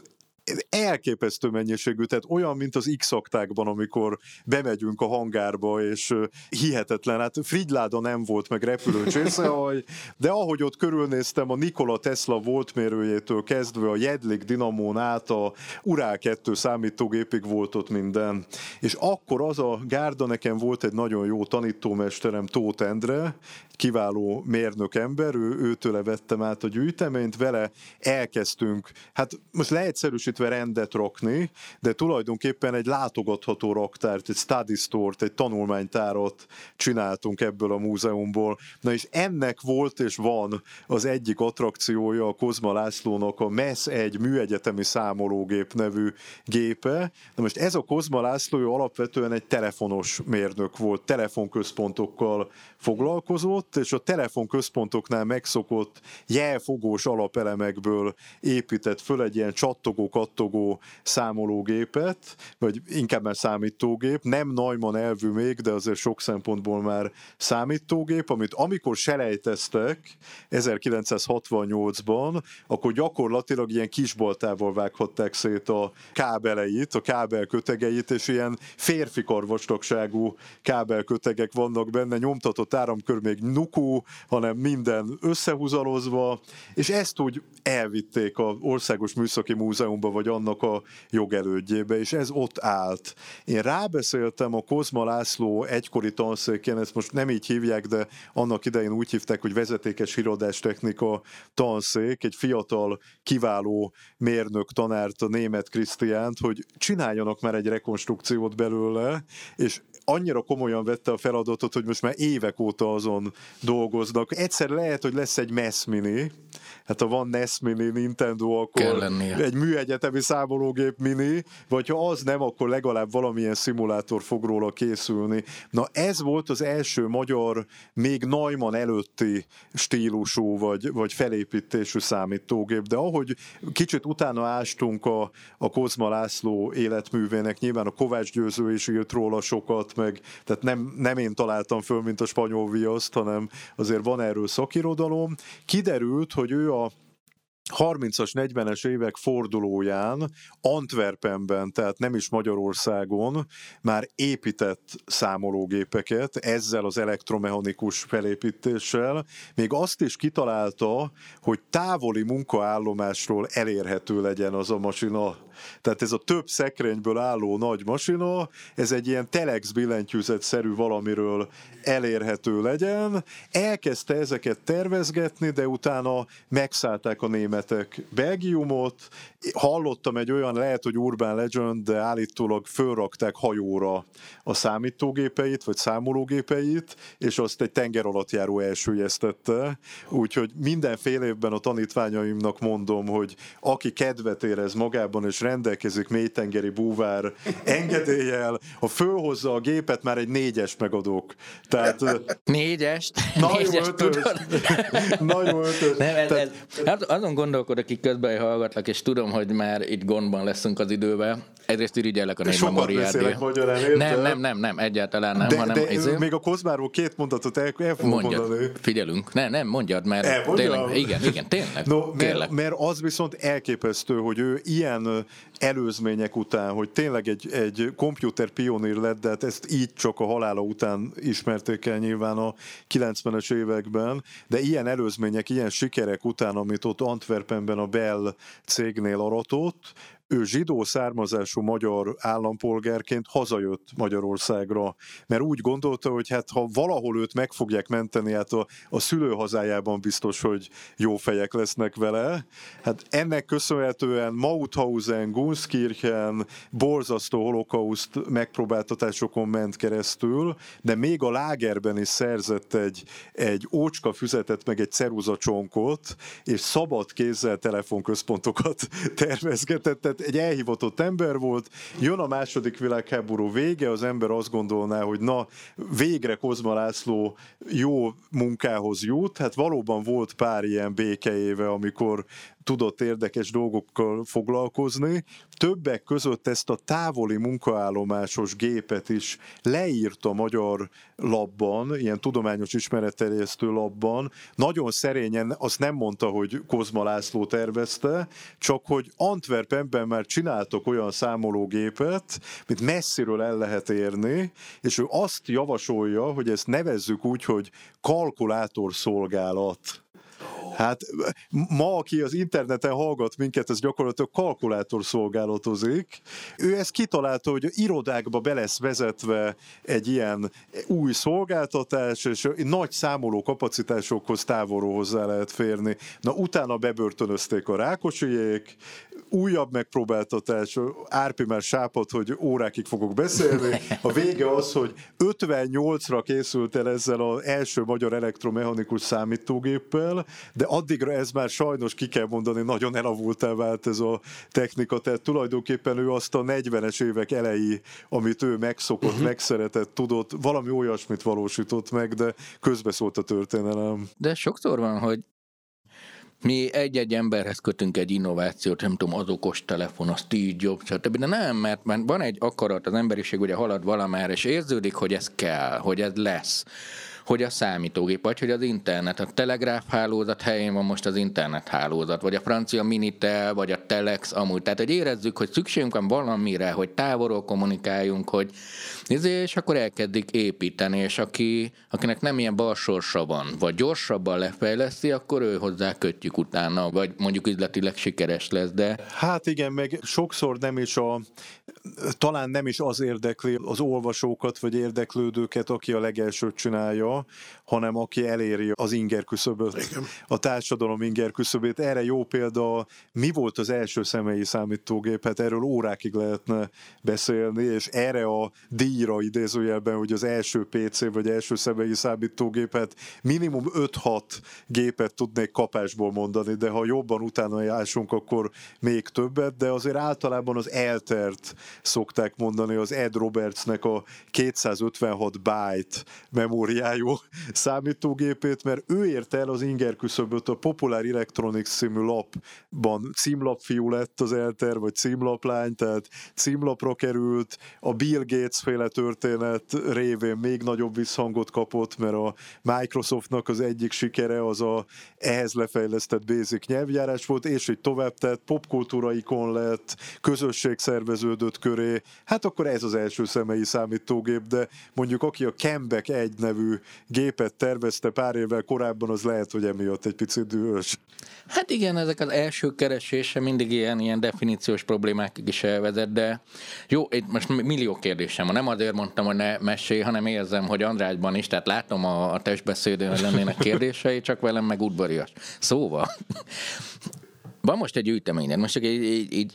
elképesztő mennyiségű, tehát olyan, mint az x amikor bemegyünk a hangárba, és hihetetlen, hát Fridláda nem volt, meg repülőcsészehaj, <laughs> de ahogy ott körülnéztem, a Nikola Tesla volt mérőjétől kezdve a Jedlik Dinamón át a Urál 2 számítógépig volt ott minden. És akkor az a gárda nekem volt egy nagyon jó tanítómesterem, Tóth Endre, kiváló mérnök ember, ő, őtőle vettem át a gyűjteményt, vele elkezdtünk, hát most leegyszerűsítve rendet rakni, de tulajdonképpen egy látogatható raktárt, egy study store-t, egy tanulmánytárat csináltunk ebből a múzeumból. Na és ennek volt és van az egyik attrakciója a Kozma Lászlónak a MESZ egy műegyetemi számológép nevű gépe. Na most ez a Kozma László alapvetően egy telefonos mérnök volt, telefonközpontokkal foglalkozott, és a telefonközpontoknál megszokott jelfogós alapelemekből épített föl egy ilyen csattogó-kattogó számológépet, vagy inkább már számítógép, nem Neumann elvű még, de azért sok szempontból már számítógép, amit amikor selejteztek 1968-ban, akkor gyakorlatilag ilyen kisboltával vághatták szét a kábeleit, a kábelkötegeit, és ilyen férfi karvastagságú kábelkötegek vannak benne, nyomtatott áramkör még nukú, hanem minden összehúzalozva, és ezt úgy elvitték a Országos Műszaki Múzeumba, vagy annak a jogelődjébe, és ez ott állt. Én rábeszéltem a Kozma László egykori tanszékén, ezt most nem így hívják, de annak idején úgy hívták, hogy vezetékes technika tanszék, egy fiatal, kiváló mérnök tanárt, a német Krisztiánt, hogy csináljanak már egy rekonstrukciót belőle, és annyira komolyan vette a feladatot, hogy most már évek óta azon dolgoznak. Egyszer lehet, hogy lesz egy MES Mini, hát ha van NES Mini, Nintendo, akkor egy műegyetemi számológép mini, vagy ha az nem, akkor legalább valamilyen szimulátor fog róla készülni. Na ez volt az első magyar, még Neumann előtti stílusú, vagy, vagy felépítésű számítógép, de ahogy kicsit utána ástunk a, a Kozma László életművének, nyilván a Kovács Győző is írt róla sokat, meg tehát nem, nem én találtam föl, mint a spanyol viaszt, hanem azért van erről szakirodalom. Kiderült, hogy ő a 30-as, 40-es évek fordulóján Antwerpenben, tehát nem is Magyarországon már épített számológépeket ezzel az elektromechanikus felépítéssel. Még azt is kitalálta, hogy távoli munkaállomásról elérhető legyen az a masina. Tehát ez a több szekrényből álló nagy masina, ez egy ilyen telex billentyűzet-szerű valamiről elérhető legyen. Elkezdte ezeket tervezgetni, de utána megszállták a németek Belgiumot. Hallottam egy olyan, lehet, hogy Urban Legend, de állítólag fölrakták hajóra a számítógépeit, vagy számológépeit, és azt egy tenger alatt járó elsőjeztette. Úgyhogy mindenféle évben a tanítványaimnak mondom, hogy aki kedvet érez magában, és rendelkezik mélytengeri búvár engedéllyel, ha fölhozza a gépet, már egy négyes megadok. Tehát? Nagyon négyest ötös. Nagyon ötös. Nem, ez, Tehát... ez, hát azon gondolkodok, akik közben hallgatlak, és tudom, hogy már itt gondban leszünk az időben. Egyrészt irigyellek a négy memóriádé. Nem, nem, nem, nem, egyáltalán nem. De, hanem de izé... még a Kozmáról két mondatot el, el fogom mondjad, mondani. Figyelünk. Ne, nem, mondjad, mert tényleg, igen, igen, tényleg. No, mert, mert az viszont elképesztő, hogy ő ilyen előzmények után, hogy tényleg egy, egy komputer pionír lett, de hát ezt így csak a halála után ismerték el nyilván a 90-es években, de ilyen előzmények, ilyen sikerek után, amit ott Antwerpenben a Bell cégnél aratott, ő zsidó származású magyar állampolgárként hazajött Magyarországra, mert úgy gondolta, hogy hát ha valahol őt meg fogják menteni, hát a, a szülőhazájában biztos, hogy jó fejek lesznek vele. Hát ennek köszönhetően Mauthausen, Gunskirchen borzasztó holokauszt megpróbáltatásokon ment keresztül, de még a lágerben is szerzett egy, egy ócska füzetet, meg egy ceruzacsonkot, és szabad kézzel telefonközpontokat <laughs> tervezgetett, egy elhivatott ember volt, jön a második világháború vége, az ember azt gondolná, hogy na, végre Kozma László jó munkához jut, hát valóban volt pár ilyen békeéve, amikor tudott érdekes dolgokkal foglalkozni. Többek között ezt a távoli munkaállomásos gépet is leírta magyar labban, ilyen tudományos ismeretterjesztő labban. Nagyon szerényen azt nem mondta, hogy Kozma László tervezte, csak hogy Antwerpenben már csináltok olyan számológépet, mint messziről el lehet érni, és ő azt javasolja, hogy ezt nevezzük úgy, hogy kalkulátorszolgálat. Hát ma, aki az interneten hallgat minket, ez gyakorlatilag kalkulátor szolgálatozik. Ő ezt kitalálta, hogy irodákba be lesz vezetve egy ilyen új szolgáltatás, és nagy számoló kapacitásokhoz távolról hozzá lehet férni. Na, utána bebörtönözték a Rákosiék, újabb megpróbáltatás, Árpi már sápat, hogy órákig fogok beszélni. A vége az, hogy 58-ra készült el ezzel az első magyar elektromechanikus számítógéppel, de addigra ez már sajnos ki kell mondani, nagyon elavultá vált ez a technika, tehát tulajdonképpen ő azt a 40-es évek elejé, amit ő megszokott, uh-huh. megszeretett, tudott, valami olyasmit valósított meg, de közbeszólt a történelem. De sokszor van, hogy mi egy-egy emberhez kötünk egy innovációt, nem tudom, az okos telefon, a Steve Jobs, stb. De nem, mert, mert van egy akarat, az emberiség ugye halad valamára, és érződik, hogy ez kell, hogy ez lesz hogy a számítógép, vagy hogy az internet, a telegráf hálózat helyén van most az internet hálózat, vagy a francia Minitel, vagy a Telex amúgy. Tehát, hogy érezzük, hogy szükségünk van valamire, hogy távolról kommunikáljunk, hogy izé, és akkor elkezdik építeni, és aki, akinek nem ilyen balsorsa van, vagy gyorsabban lefejleszti, akkor ő hozzá kötjük utána, vagy mondjuk üzletileg sikeres lesz, de... Hát igen, meg sokszor nem is a, talán nem is az érdekli az olvasókat, vagy érdeklődőket, aki a legelsőt csinálja, hanem aki eléri az inger küszöböt, a társadalom inger küszöbét. Erre jó példa, mi volt az első személyi számítógép, hát erről órákig lehetne beszélni, és erre a díj újra idézőjelben, hogy az első PC vagy első személyi számítógépet minimum 5-6 gépet tudnék kapásból mondani, de ha jobban utána jásunk, akkor még többet, de azért általában az eltert szokták mondani az Ed Robertsnek a 256 byte memóriájú számítógépét, mert ő érte el az inger küszöböt a Popular Electronics című lapban. Címlapfiú lett az elter, vagy címlaplány, tehát címlapra került. A Bill Gates féle történet révén még nagyobb visszhangot kapott, mert a Microsoftnak az egyik sikere az a ehhez lefejlesztett basic nyelvjárás volt, és így tovább tett, popkultúra ikon lett, közösség szerveződött köré, hát akkor ez az első személyi számítógép, de mondjuk aki a Kembek egy nevű gépet tervezte pár évvel korábban, az lehet, hogy emiatt egy picit dühös. Hát igen, ezek az első keresése mindig ilyen, ilyen definíciós problémák is elvezet, de jó, itt most millió kérdésem van. Nem azért mondtam, hogy ne mesélj, hanem érzem, hogy Andrásban is, tehát látom a, a testbeszédőn, hogy lennének kérdései, csak velem meg udvarias. Szóval, <laughs> van most egy gyűjteményed, most csak így, így, így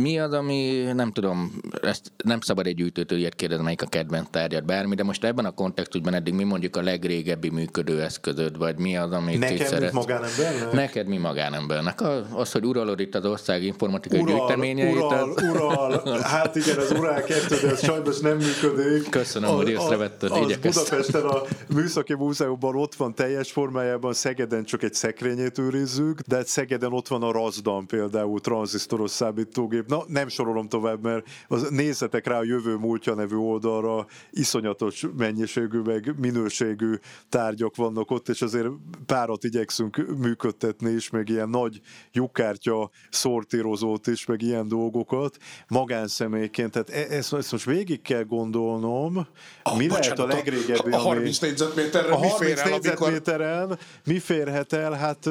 mi az, ami, nem tudom, ezt nem szabad egy gyűjtőtől ilyet kérdezni, melyik a kedvenc tárgyad, bármi, de most ebben a kontextusban eddig mi mondjuk a legrégebbi működő eszközöd, vagy mi az, amit Nekem, szeretsz? magánembernek? Neked, mi magánembernek? Az, hogy uralod itt az ország informatikai ural, gyűjteményeit. Ural, az... ural, hát igen, az urál kettő, de ez sajnos nem működik. Köszönöm, hogy észrevetted, az. Budapesten a Műszaki Múzeumban ott van teljes formájában, Szegeden csak egy szekrényét őrizzük, de Szegeden ott van a Razdan például, tranzisztoros számítógép. Na, nem sorolom tovább, mert az, nézzetek rá a Jövő Múltja nevű oldalra, iszonyatos mennyiségű, meg minőségű tárgyak vannak ott, és azért párat igyekszünk működtetni is, meg ilyen nagy lyukkártya szortírozót is, meg ilyen dolgokat magánszemélyként. Tehát e- ezt, ezt most végig kell gondolnom, Ah, mi lehet a bocsánat, legrégebbi, A 30 négyzetméterre a mi 30 fér el, amikor... mi férhet el? Hát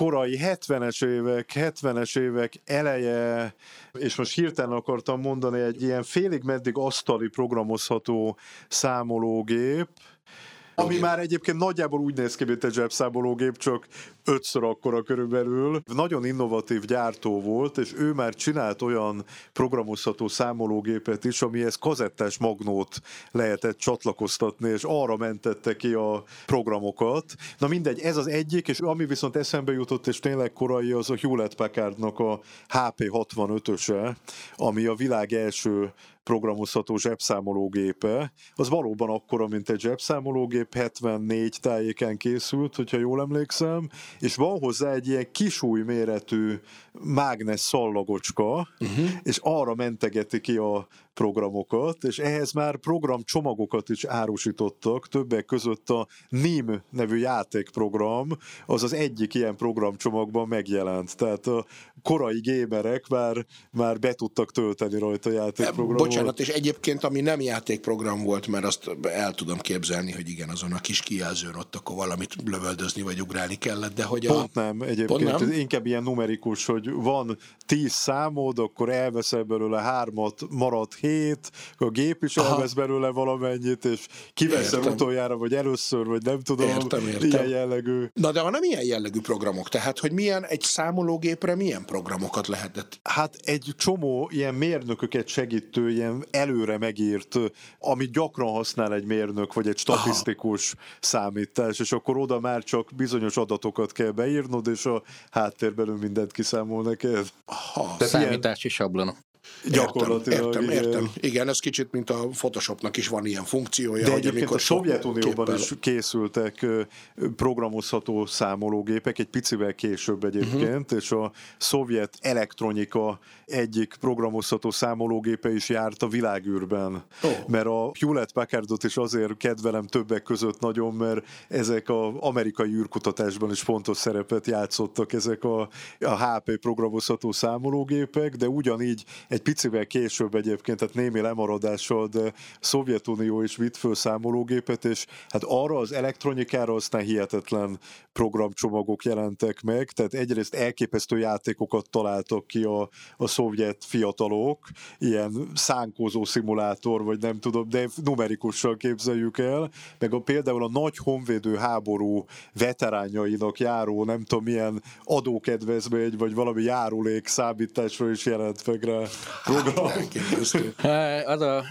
korai 70-es évek, 70-es évek eleje, és most hirtelen akartam mondani egy ilyen félig meddig asztali programozható számológép, ami már egyébként nagyjából úgy néz ki, mint egy zsebszámológép, csak ötször akkora körülbelül. Nagyon innovatív gyártó volt, és ő már csinált olyan programozható számológépet is, amihez kazettás magnót lehetett csatlakoztatni, és arra mentette ki a programokat. Na mindegy, ez az egyik, és ami viszont eszembe jutott, és tényleg korai, az a Hewlett Packardnak a HP65-öse, ami a világ első programozható zsebszámológépe, az valóban akkora, mint egy zsebszámológép, 74 tájéken készült, hogyha jól emlékszem, és van hozzá egy ilyen kisúj méretű mágnes szallagocska, uh-huh. és arra mentegeti ki a programokat, és ehhez már programcsomagokat is árusítottak, többek között a NIM nevű játékprogram, az az egyik ilyen programcsomagban megjelent. Tehát a korai gémerek már, már be tudtak tölteni rajta játékprogramot. Bocsánat, és egyébként ami nem játékprogram volt, mert azt el tudom képzelni, hogy igen, azon a kis kijelzőn ott akkor valamit lövöldözni vagy ugrálni kellett, de hogy a... Pont nem, egyébként Pont nem? inkább ilyen numerikus, hogy van tíz számod, akkor elveszel belőle hármat, marad hét, a gép is Aha. elvesz belőle valamennyit, és kiveszel Értem. utoljára, vagy először, vagy nem tudom, Értem, értem. ilyen jellegű. Na de hanem ilyen jellegű programok, tehát hogy milyen egy számológépre milyen programokat lehetett Hát egy csomó ilyen mérnököket segítő, ilyen előre megírt, amit gyakran használ egy mérnök, vagy egy statisztikus számítás, és akkor oda már csak bizonyos adatokat kell beírnod, és a háttérbelül mindent kiszámol neked. Ha, ilyen Számítási sablonok. Gyakorlatilag. Értem, értem, értem. Igen, ez kicsit, mint a Photoshopnak is van ilyen funkciója, De hogy amikor a Szovjetunióban képpel- is készültek programozható számológépek, egy picivel később egyébként, uh-huh. és a szovjet elektronika egyik programozható számológépe is járt a világűrben. Ó. Mert a Hewlett Packardot is azért kedvelem többek között nagyon, mert ezek az amerikai űrkutatásban is fontos szerepet játszottak ezek a, a HP programozható számológépek, de ugyanígy egy picivel később egyébként, tehát némi lemaradással, de Szovjetunió is vitt föl számológépet, és hát arra az elektronikára aztán hihetetlen programcsomagok jelentek meg, tehát egyrészt elképesztő játékokat találtak ki a, a szovjet fiatalok, ilyen szánkózó szimulátor, vagy nem tudom, de numerikussal képzeljük el, meg a, például a nagy honvédő háború veteránjainak járó, nem tudom milyen adókedvezmény, vagy valami járulék számításra is jelent meg rá program. <laughs> Az a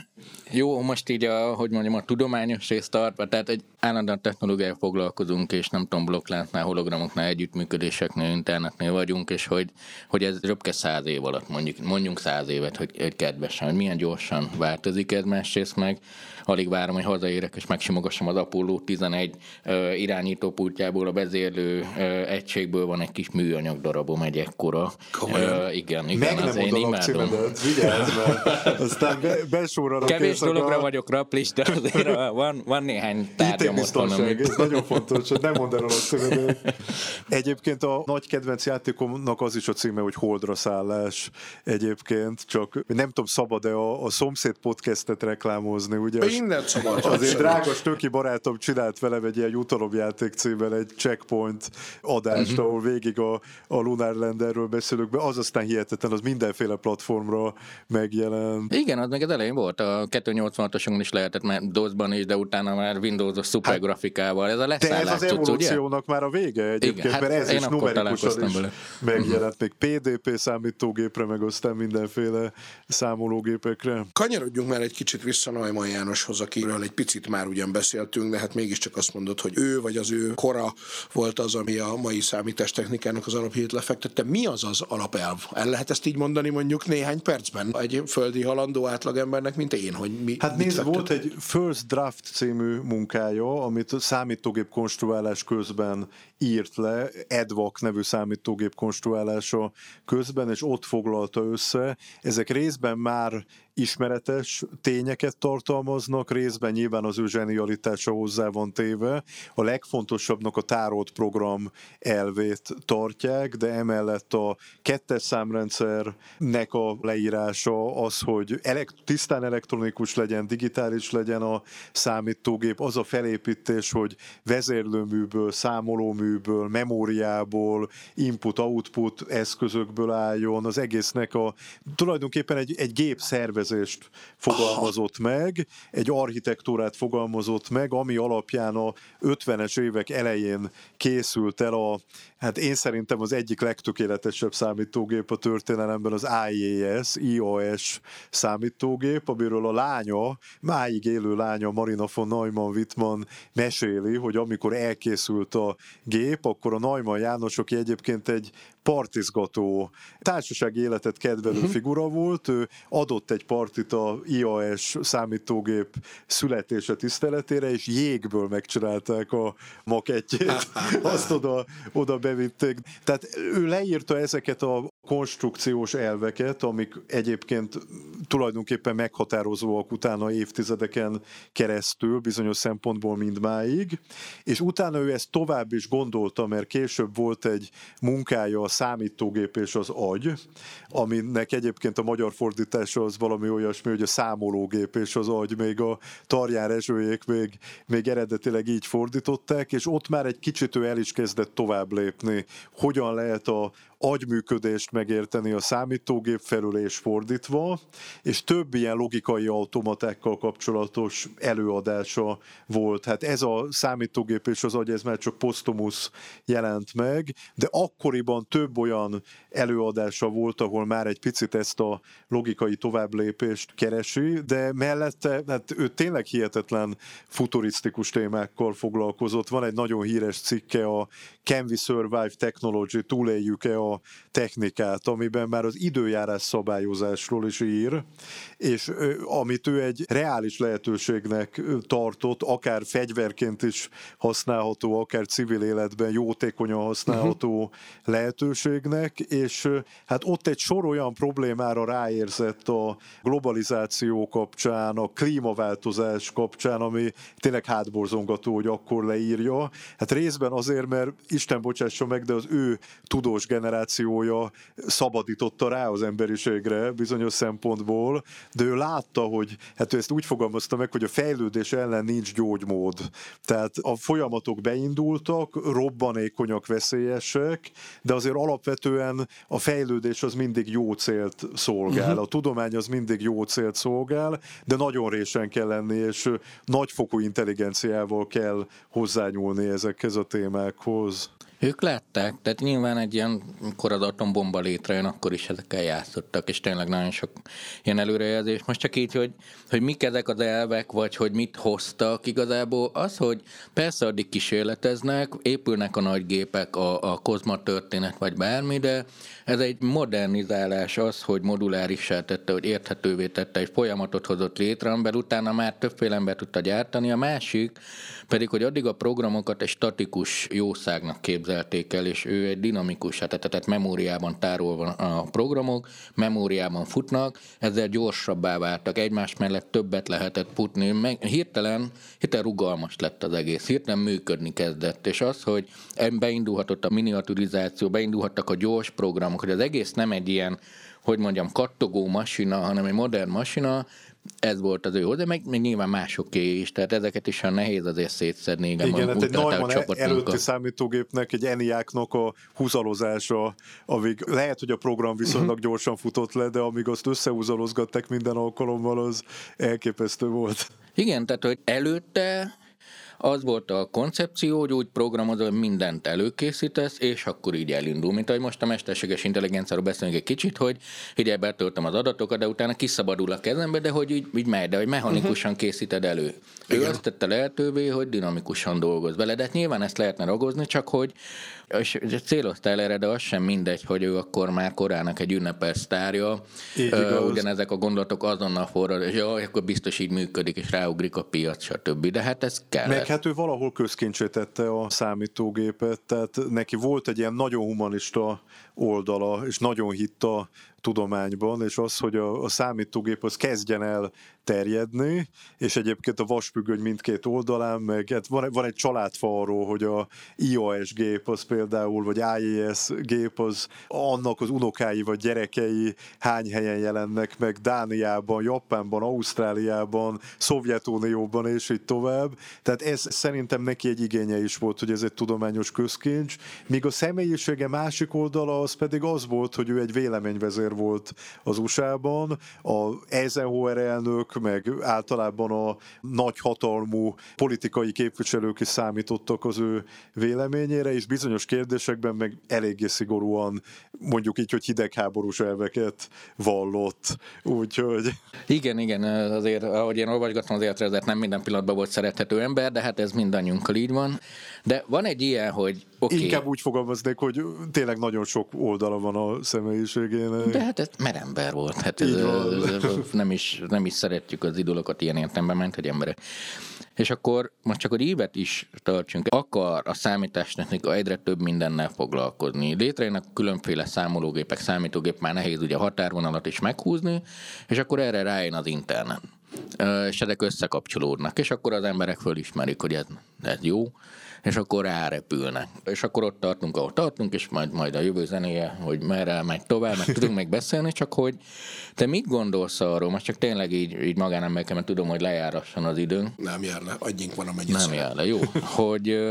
jó, most így a, hogy mondjam, a tudományos részt tartva, tehát egy állandóan technológiával foglalkozunk, és nem tudom, blokklántnál, hologramoknál, együttműködéseknél, internetnél vagyunk, és hogy, hogy ez röpke száz év alatt, mondjuk, mondjunk száz évet, hogy, hogy kedvesen, hogy milyen gyorsan változik ez, másrészt meg alig várom, hogy hazaérek, és megsimogassam az Apollo 11 uh, irányítópultjából, a vezérlő egységből van egy kis műanyag darabom, egy ekkora. Komolyan? Igen, igen, Meg az nem én imádom. vigyázz, mert aztán be, besorolok Kevés dologra vagyok raplis, de azért van, van néhány tárgyam otthon, IT-biztonság, amit... ez nagyon fontos, hogy nem mondd el a. Egyébként a nagy kedvenc játékomnak az is a címe, hogy Holdra szállás egyébként, csak nem tudom, szabad-e a, a szomszéd podcastet reklámozni, ugye? Mindent szabad. Azért abszolút. drágas töki barátom csinált velem egy ilyen jutalomjáték címmel egy checkpoint adást, uh-huh. ahol végig a, a Lunar Landerről beszélünk, be az aztán hihetetlen, az mindenféle platformra megjelent. Igen, az még az elején volt, a 286-oson is lehetett már DOS-ban is, de utána már Windows-os szuper grafikával. Ez a De ez leszállás az ugye? evolúciónak már a vége egyébként, Igen, hát mert ez én is numerikusan is találkoztam megjelent, még PDP számítógépre, meg aztán mindenféle számológépekre. Kanyarodjunk már egy kicsit vissza Neumann Jánoshoz, akiről egy picit már ugyan beszéltünk, de hát mégiscsak azt mondod, hogy ő vagy az ő kora volt az, ami a mai számítástechnikának az alapjét lefektette. Mi az az alapelv? El lehet ezt így mondani mondjuk néhány percben egy földi halandó átlagembernek, mint én, hogy mi Hát nézd, volt egy First Draft című munkája, amit számítógép konstruálás közben írt le, EDVAC nevű számítógép konstruálása közben, és ott foglalta össze. Ezek részben már ismeretes tényeket tartalmaznak, részben nyilván az ő zsenialitása hozzá van téve. A legfontosabbnak a tárolt program elvét tartják, de emellett a kettes számrendszernek a leírása az, hogy elekt- tisztán elektronikus legyen, digitális legyen a számítógép, az a felépítés, hogy vezérlőműből, számolóműből, memóriából, input-output eszközökből álljon, az egésznek a tulajdonképpen egy, egy gép szervezést fogalmazott meg, egy architektúrát fogalmazott meg, ami alapján a 50-es évek elején készült el a, hát én szerintem az egyik legtökéletesebb számítógép a történelemben az IAS, IOS számítógép, amiről a lánya, máig élő lánya Marina von Neumann Wittmann meséli, hogy amikor elkészült a gép, akkor a Neumann János, aki egyébként egy partizgató, társasági életet kedvelő uh-huh. figura volt, ő adott egy partit a IAS számítógép születése tiszteletére, és jégből megcsinálták a makettjét, <laughs> azt oda, oda bevitték. Tehát ő leírta ezeket a konstrukciós elveket, amik egyébként tulajdonképpen meghatározóak utána évtizedeken keresztül, bizonyos szempontból mindmáig, és utána ő ezt tovább is gondolta, mert később volt egy munkája a számítógép és az agy, aminek egyébként a magyar fordítása az valami olyasmi, hogy a számológép és az agy, még a Tarján Rezsőjék még, még eredetileg így fordították, és ott már egy kicsit ő el is kezdett tovább lépni, hogyan lehet a agyműködést megérteni a számítógép felül és fordítva, és több ilyen logikai automatákkal kapcsolatos előadása volt. Hát ez a számítógép és az agy, ez már csak posztumusz jelent meg, de akkoriban több olyan előadása volt, ahol már egy picit ezt a logikai továbblépést keresi, de mellette hát ő tényleg hihetetlen futurisztikus témákkal foglalkozott. Van egy nagyon híres cikke a Can we survive technology, túléljük-e a technikát, amiben már az időjárás szabályozásról is ír, és amit ő egy reális lehetőségnek tartott, akár fegyverként is használható, akár civil életben jótékonyan használható uh-huh. lehetőségnek, és hát ott egy sor olyan problémára ráérzett a globalizáció kapcsán, a klímaváltozás kapcsán, ami tényleg hátborzongató, hogy akkor leírja. Hát részben azért, mert Isten bocsássa meg, de az ő tudós generációja szabadította rá az emberiségre bizonyos szempontból, de ő látta, hogy hát ő ezt úgy fogalmazta meg, hogy a fejlődés ellen nincs gyógymód. Tehát a folyamatok beindultak, robbanékonyak, veszélyesek, de azért alapvetően a fejlődés az mindig jó célt szolgál, uh-huh. a tudomány az mindig jó célt szolgál, de nagyon résen kell lenni, és nagyfokú intelligenciával kell hozzányúlni ezekhez a témákhoz. Ők látták, tehát nyilván egy ilyen, mikor az atombomba létrejön, akkor is ezekkel játszottak, és tényleg nagyon sok ilyen előrejelzés. Most csak így, hogy, hogy mik ezek az elvek, vagy hogy mit hoztak igazából, az, hogy persze addig kísérleteznek, épülnek a nagy gépek, a, a kozma történet, vagy bármi, de ez egy modernizálás az, hogy modulárissá tette, hogy érthetővé tette, egy folyamatot hozott létre, amiben utána már többféle ember tudta gyártani. A másik pedig, hogy addig a programokat egy statikus jószágnak képzelték el, és ő egy dinamikus, hát, tehát memóriában tárolva a programok, memóriában futnak, ezzel gyorsabbá váltak, egymás mellett többet lehetett futni, meg hirtelen, hirtelen rugalmas lett az egész, hirtelen működni kezdett, és az, hogy beindulhatott a miniaturizáció, beindulhattak a gyors programok, hogy az egész nem egy ilyen hogy mondjam, kattogó masina, hanem egy modern masina, ez volt az ő hozzá, meg, meg nyilván másoké is, tehát ezeket is a nehéz azért szétszedni. Igen, igen hát egy Neumann előtti számítógépnek, egy ENIAC-nak a húzalozása, amíg lehet, hogy a program viszonylag mhm. gyorsan futott le, de amíg azt összehúzalozgatták minden alkalommal, az elképesztő volt. Igen, tehát hogy előtte az volt a koncepció, hogy úgy programozol, hogy mindent előkészítesz, és akkor így elindul. Mint ahogy most a mesterséges intelligenciáról beszélünk egy kicsit, hogy így betöltöm az adatokat, de utána kiszabadul a kezembe, de hogy így, így megy, de hogy mechanikusan uh-huh. készíted elő. Igen. Ő azt tette lehetővé, hogy dinamikusan dolgoz vele, de hát nyilván ezt lehetne ragozni, csak hogy és céloztál erre, de az sem mindegy, hogy ő akkor már korának egy ünnepes sztárja. Uh, ugyanezek a gondolatok azonnal forrad, és jó, akkor biztos így működik, és ráugrik a piac, stb. De hát ez kell. Meg hát ő valahol közkincsé tette a számítógépet, tehát neki volt egy ilyen nagyon humanista oldala, és nagyon hitt a tudományban, és az, hogy a, a számítógép az kezdjen el terjedni, és egyébként a vasfüggöny mindkét oldalán, meg hát van, van egy családfa arról, hogy a iOS gép az például, vagy iOS gép az annak az unokái vagy gyerekei hány helyen jelennek meg Dániában, Japánban, Ausztráliában, Szovjetunióban és így tovább. Tehát ez szerintem neki egy igénye is volt, hogy ez egy tudományos közkincs, míg a személyisége másik oldala az pedig az volt, hogy ő egy véleményvezér volt az USA-ban, a Eisenhower elnök, meg általában a nagy hatalmú politikai képviselők is számítottak az ő véleményére, és bizonyos kérdésekben meg eléggé szigorúan mondjuk így, hogy hidegháborús elveket vallott. Úgyhogy... Igen, igen, azért, ahogy én olvasgattam, azért ezért nem minden pillanatban volt szerethető ember, de hát ez mindannyiunkkal így van. De van egy ilyen, hogy okay. Inkább úgy fogalmaznék, hogy tényleg nagyon sok oldala van a személyiségének. De hát ez merember volt. Hát ez, ez, ez, nem, is, nem is szeretjük az idolokat ilyen értelemben, ment, hogy emberek. És akkor most csak, hogy évet is tartsunk, akar a számítástechnika egyre több mindennel foglalkozni. Létrejönnek különféle számológépek, számítógép, már nehéz ugye a határvonalat is meghúzni, és akkor erre rájön az internet. És ezek összekapcsolódnak, és akkor az emberek fölismerik, hogy ez, ez jó, és akkor rárepülnek. És akkor ott tartunk, ahol tartunk, és majd, majd a jövő zenéje, hogy merre megy tovább, meg tudunk még beszélni, csak hogy te mit gondolsz arról, most csak tényleg így, így magánemberként, mert tudom, hogy lejárasson az időnk. Nem jár le, adjunk van, amennyit Nem szeret. jár le, jó. hogy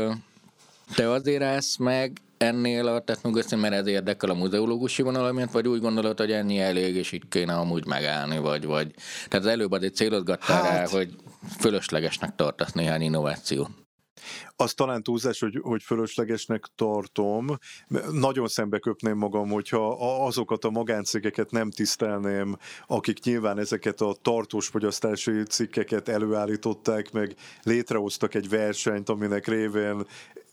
te azért állsz meg ennél a technogösszén, mert ez érdekel a muzeológusi vonalamiatt, vagy úgy gondolod, hogy ennyi elég, és itt kéne amúgy megállni, vagy, vagy. Tehát az előbb azért célozgattál hát... rá, hogy fölöslegesnek tartasz néhány innovációt. Az talán túlzás, hogy, hogy fölöslegesnek tartom. Nagyon szembe köpném magam, hogyha azokat a magáncégeket nem tisztelném, akik nyilván ezeket a tartós fogyasztási cikkeket előállították, meg létrehoztak egy versenyt, aminek révén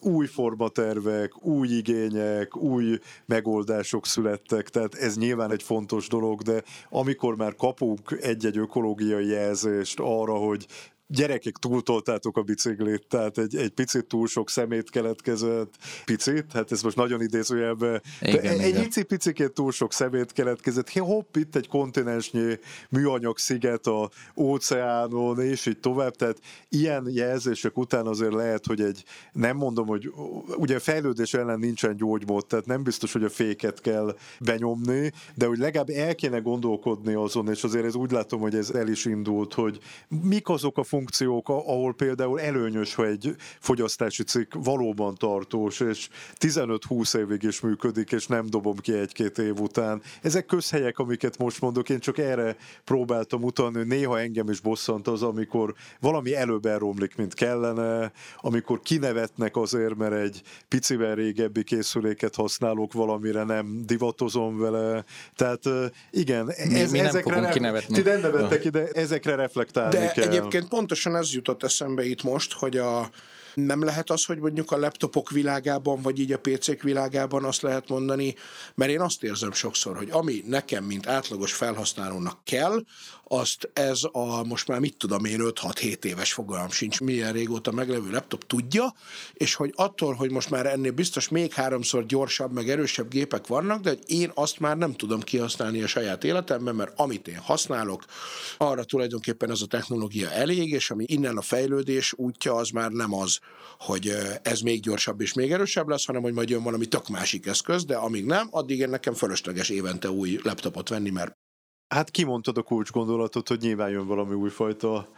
új formatervek, új igények, új megoldások születtek, tehát ez nyilván egy fontos dolog, de amikor már kapunk egy-egy ökológiai jelzést arra, hogy gyerekek túltoltátok a biciklit, tehát egy, egy picit túl sok szemét keletkezett, picit, hát ez most nagyon idézőjelben, de igen, egy igen. picikét túl sok szemét keletkezett, hopp, itt egy kontinensnyi műanyag sziget a óceánon, és így tovább, tehát ilyen jelzések után azért lehet, hogy egy, nem mondom, hogy ugye fejlődés ellen nincsen gyógymód, tehát nem biztos, hogy a féket kell benyomni, de hogy legalább el kéne gondolkodni azon, és azért ez úgy látom, hogy ez el is indult, hogy mik azok a funkciók, funkciók, ahol például előnyös, hogy egy fogyasztási cikk valóban tartós, és 15-20 évig is működik, és nem dobom ki egy-két év után. Ezek közhelyek, amiket most mondok, én csak erre próbáltam utalni, hogy néha engem is bosszant az, amikor valami előbb elromlik, mint kellene, amikor kinevetnek azért, mert egy picivel régebbi készüléket használok valamire, nem divatozom vele. Tehát igen, mi, ez, mi nem ezekre fogunk re- kinevetni. Ti nem nevettek ide, ezekre reflektálni De kell. egyébként pontosan ez jutott eszembe itt most, hogy a, nem lehet az, hogy mondjuk a laptopok világában, vagy így a PC-k világában azt lehet mondani, mert én azt érzem sokszor, hogy ami nekem, mint átlagos felhasználónak kell, azt ez a most már mit tudom én 5-6-7 éves fogalm sincs, milyen régóta meglevő laptop tudja, és hogy attól, hogy most már ennél biztos még háromszor gyorsabb, meg erősebb gépek vannak, de hogy én azt már nem tudom kihasználni a saját életemben, mert amit én használok, arra tulajdonképpen ez a technológia elég, és ami innen a fejlődés útja, az már nem az, hogy ez még gyorsabb és még erősebb lesz, hanem hogy majd jön valami tök másik eszköz, de amíg nem, addig én nekem fölösleges évente új laptopot venni, mert Hát kimondtad a kulcsgondolatot, hogy nyilván jön valami újfajta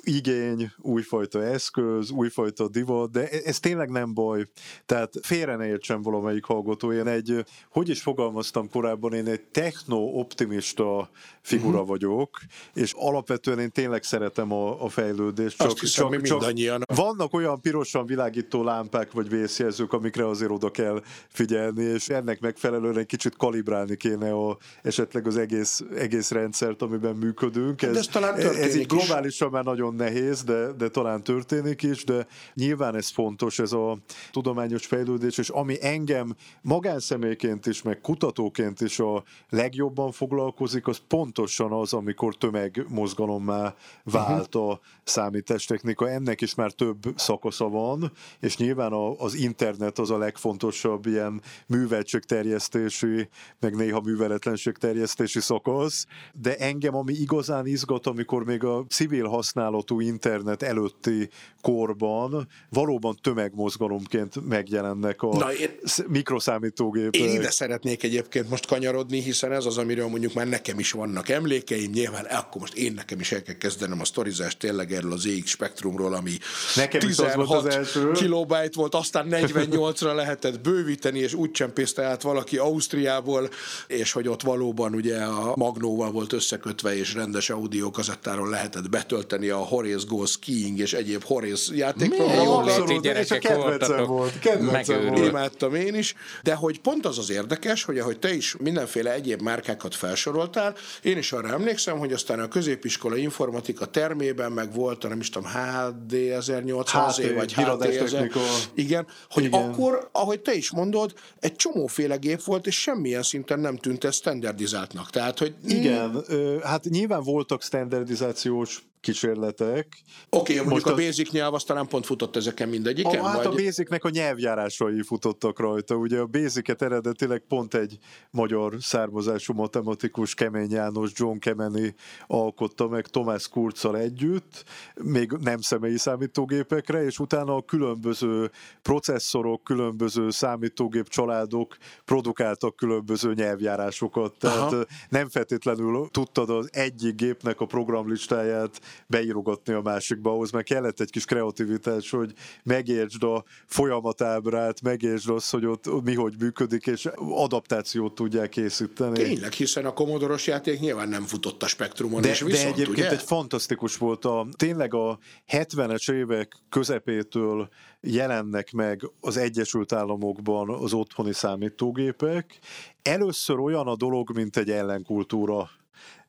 igény, újfajta eszköz, újfajta divat, de e- ez tényleg nem baj. Tehát félre ne értsen valamelyik hallgató. Én egy, hogy is fogalmaztam korábban, én egy techno-optimista figura uh-huh. vagyok, és alapvetően én tényleg szeretem a, a fejlődést. Azt hiszem, mi mindannyian. vannak olyan pirosan világító lámpák vagy vészjelzők, amikre azért oda kell figyelni, és ennek megfelelően egy kicsit kalibrálni kéne a, esetleg az egész, egész rendszert, amiben működünk. De ez talán ez így is. globálisan már nagyon nehéz, de, de talán történik is, de nyilván ez fontos, ez a tudományos fejlődés, és ami engem magánszemélyként is, meg kutatóként is a legjobban foglalkozik, az pontosan az, amikor tömegmozgalommá vált a számítástechnika. Ennek is már több szakasza van, és nyilván a, az internet az a legfontosabb ilyen műveltségterjesztési, meg néha műveletlenségterjesztési szakasz, de engem ami igazán izgat, amikor még a civil használatú internet előtti korban valóban tömegmozgalomként megjelennek a Na, én- sz- mikroszámítógépek. Én ide szeretnék egyébként most kanyarodni, hiszen ez az, amiről mondjuk már nekem is vannak emlékeim, nyilván akkor most én nekem is el kell kezdenem a sztorizást tényleg erről az EX Spectrumról, ami Nekem is az volt az kilobájt volt, aztán 48-ra lehetett bővíteni, és úgy csempészte át valaki Ausztriából, és hogy ott valóban ugye a Magnóval volt összekötve, és rendes audiokazettáron lehetett betölteni a Horace Go Skiing és egyéb Horace játékprogramokat. és a kedvencem volt, kedvencem Megőrült. volt. Imádtam én is, de hogy pont az az érdekes, hogy ahogy te is mindenféle egyéb márkákat felsoroltál, én is arra emlékszem, hogy aztán a középiskola informatika termében meg volt, a nem is tudom, HD 1800 HT, vagy HT 1000. híradástechnika. Igen, hogy Igen. akkor, ahogy te is mondod, egy csomóféle gép volt, és semmilyen szinten nem tűnt ez standardizáltnak. Tehát, hogy Igen, hát nyilván voltak standardizációs kísérletek. Oké, okay, mondjuk Most a a- basic nyelv az talán pont futott ezeken mindegyiken, A, hát a vagy... Basicnek a nyelvjárásai futottak rajta. Ugye a Basicet eredetileg pont egy magyar származású matematikus Kemény János, John Kemeny alkotta meg Tomás Kurccal együtt, még nem személyi számítógépekre, és utána a különböző processzorok, különböző számítógép családok produkáltak különböző nyelvjárásokat. Tehát Aha. nem feltétlenül tudtad az egyik gépnek a programlistáját beírogatni a másikba, ahhoz meg kellett egy kis kreativitás, hogy megértsd a folyamatábrát, megértsd azt, hogy ott mi hogy működik, és adaptációt tudják készíteni. Tényleg, hiszen a komodoros játék nyilván nem futott a spektrumon, De, és de viszont, egyébként ugye? egy fantasztikus volt a, tényleg a 70-es évek közepétől jelennek meg az Egyesült Államokban az otthoni számítógépek. Először olyan a dolog, mint egy ellenkultúra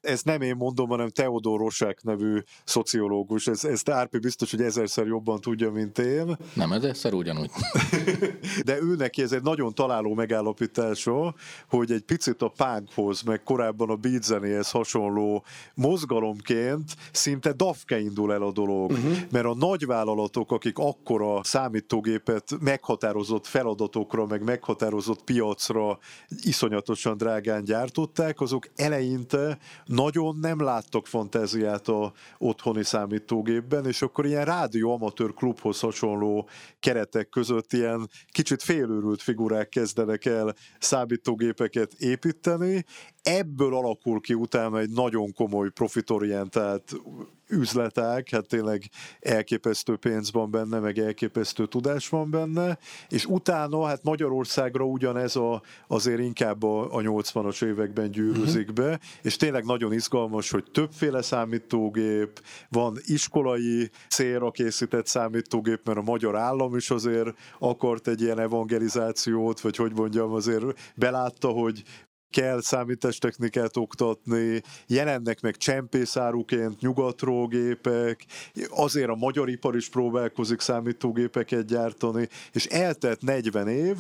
ezt nem én mondom, hanem Teodor Rosák nevű szociológus. Ez, ezt Árpi biztos, hogy ezerszer jobban tudja, mint én. Nem, ez egyszer ugyanúgy. <laughs> De ő neki ez egy nagyon találó megállapítása, hogy egy picit a punkhoz, meg korábban a beat zenéhez hasonló mozgalomként szinte dafke indul el a dolog. Uh-huh. Mert a nagyvállalatok, akik akkora számítógépet meghatározott feladatokra, meg meghatározott piacra iszonyatosan drágán gyártották, azok eleinte nagyon nem láttak fantáziát a otthoni számítógépben, és akkor ilyen rádió amatőr klubhoz hasonló keretek között ilyen kicsit félőrült figurák kezdenek el számítógépeket építeni. Ebből alakul ki utána egy nagyon komoly profitorientált üzletek, hát tényleg elképesztő pénz van benne, meg elképesztő tudás van benne, és utána hát Magyarországra ugyanez a, azért inkább a, a 80-as években gyűrűzik be, és tényleg nagyon izgalmas, hogy többféle számítógép, van iskolai célra készített számítógép, mert a magyar állam is azért akart egy ilyen evangelizációt, vagy hogy mondjam, azért belátta, hogy kell számítástechnikát oktatni, jelennek meg csempészáruként nyugatról gépek, azért a magyar ipar is próbálkozik számítógépeket gyártani, és eltelt 40 év,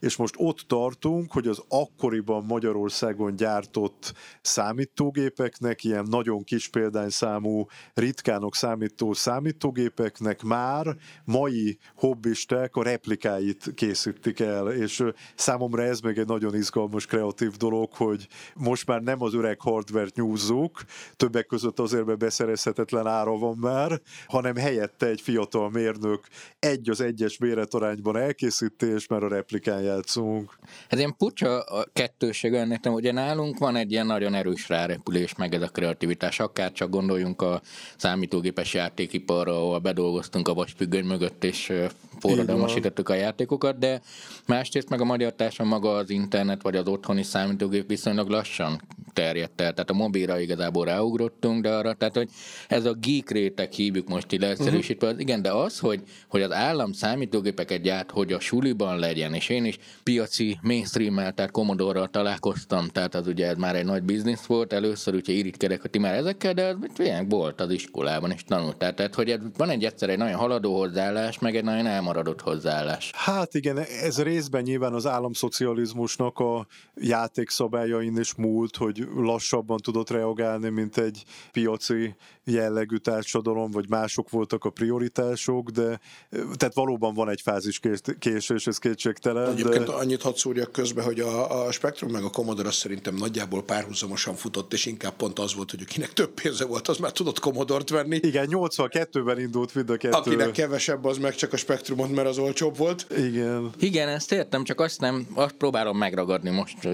és most ott tartunk, hogy az akkoriban Magyarországon gyártott számítógépeknek, ilyen nagyon kis példányszámú, ritkánok számító számítógépeknek már mai hobbisták a replikáit készítik el, és számomra ez még egy nagyon izgalmas, kreatív dolog, dolog, hogy most már nem az öreg hardware nyúzzuk, többek között azért, mert beszerezhetetlen ára van már, hanem helyette egy fiatal mérnök egy az egyes méretarányban elkészíti, és már a replikán játszunk. Ez ilyen pucsa a kettőség ennek, ugye nálunk van egy ilyen nagyon erős rárepülés, meg ez a kreativitás, akár csak gondoljunk a számítógépes játékiparra, ahol bedolgoztunk a vasfüggöny mögött, és forradalmasítottuk a játékokat, de másrészt meg a magyar társadalom maga az internet, vagy az otthoni számítógép számítógép viszonylag lassan terjedt el, tehát a mobilra igazából ráugrottunk, de arra, tehát hogy ez a geek réteg hívjuk most így leegyszerűsítve, uh-huh. igen, de az, hogy, hogy az állam számítógépeket gyárt, hogy a suliban legyen, és én is piaci mainstream tehát commodore találkoztam, tehát az ugye ez már egy nagy biznisz volt, először ugye irigykedek, hogy ti már ezekkel, de az tényleg volt az iskolában, és tanultál, tehát hogy van egy egyszer egy nagyon haladó hozzáállás, meg egy nagyon elmaradott hozzáállás. Hát igen, ez részben nyilván az államszocializmusnak a játék szabályain is múlt, hogy lassabban tudott reagálni, mint egy piaci jellegű társadalom, vagy mások voltak a prioritások, de tehát valóban van egy fázis késés, ez kétségtelen. Egyébként de... annyit hadd szúrjak közbe, hogy a, a Spectrum meg a Commodore azt szerintem nagyjából párhuzamosan futott, és inkább pont az volt, hogy akinek több pénze volt, az már tudott Commodore-t venni. Igen, 82-ben indult mind a kettő. Akinek kevesebb, az meg csak a Spectrumot, mert az olcsóbb volt. Igen. Igen, ezt értem, csak azt nem, azt próbálom megragadni most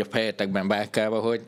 a fejetekben bákálva, hogy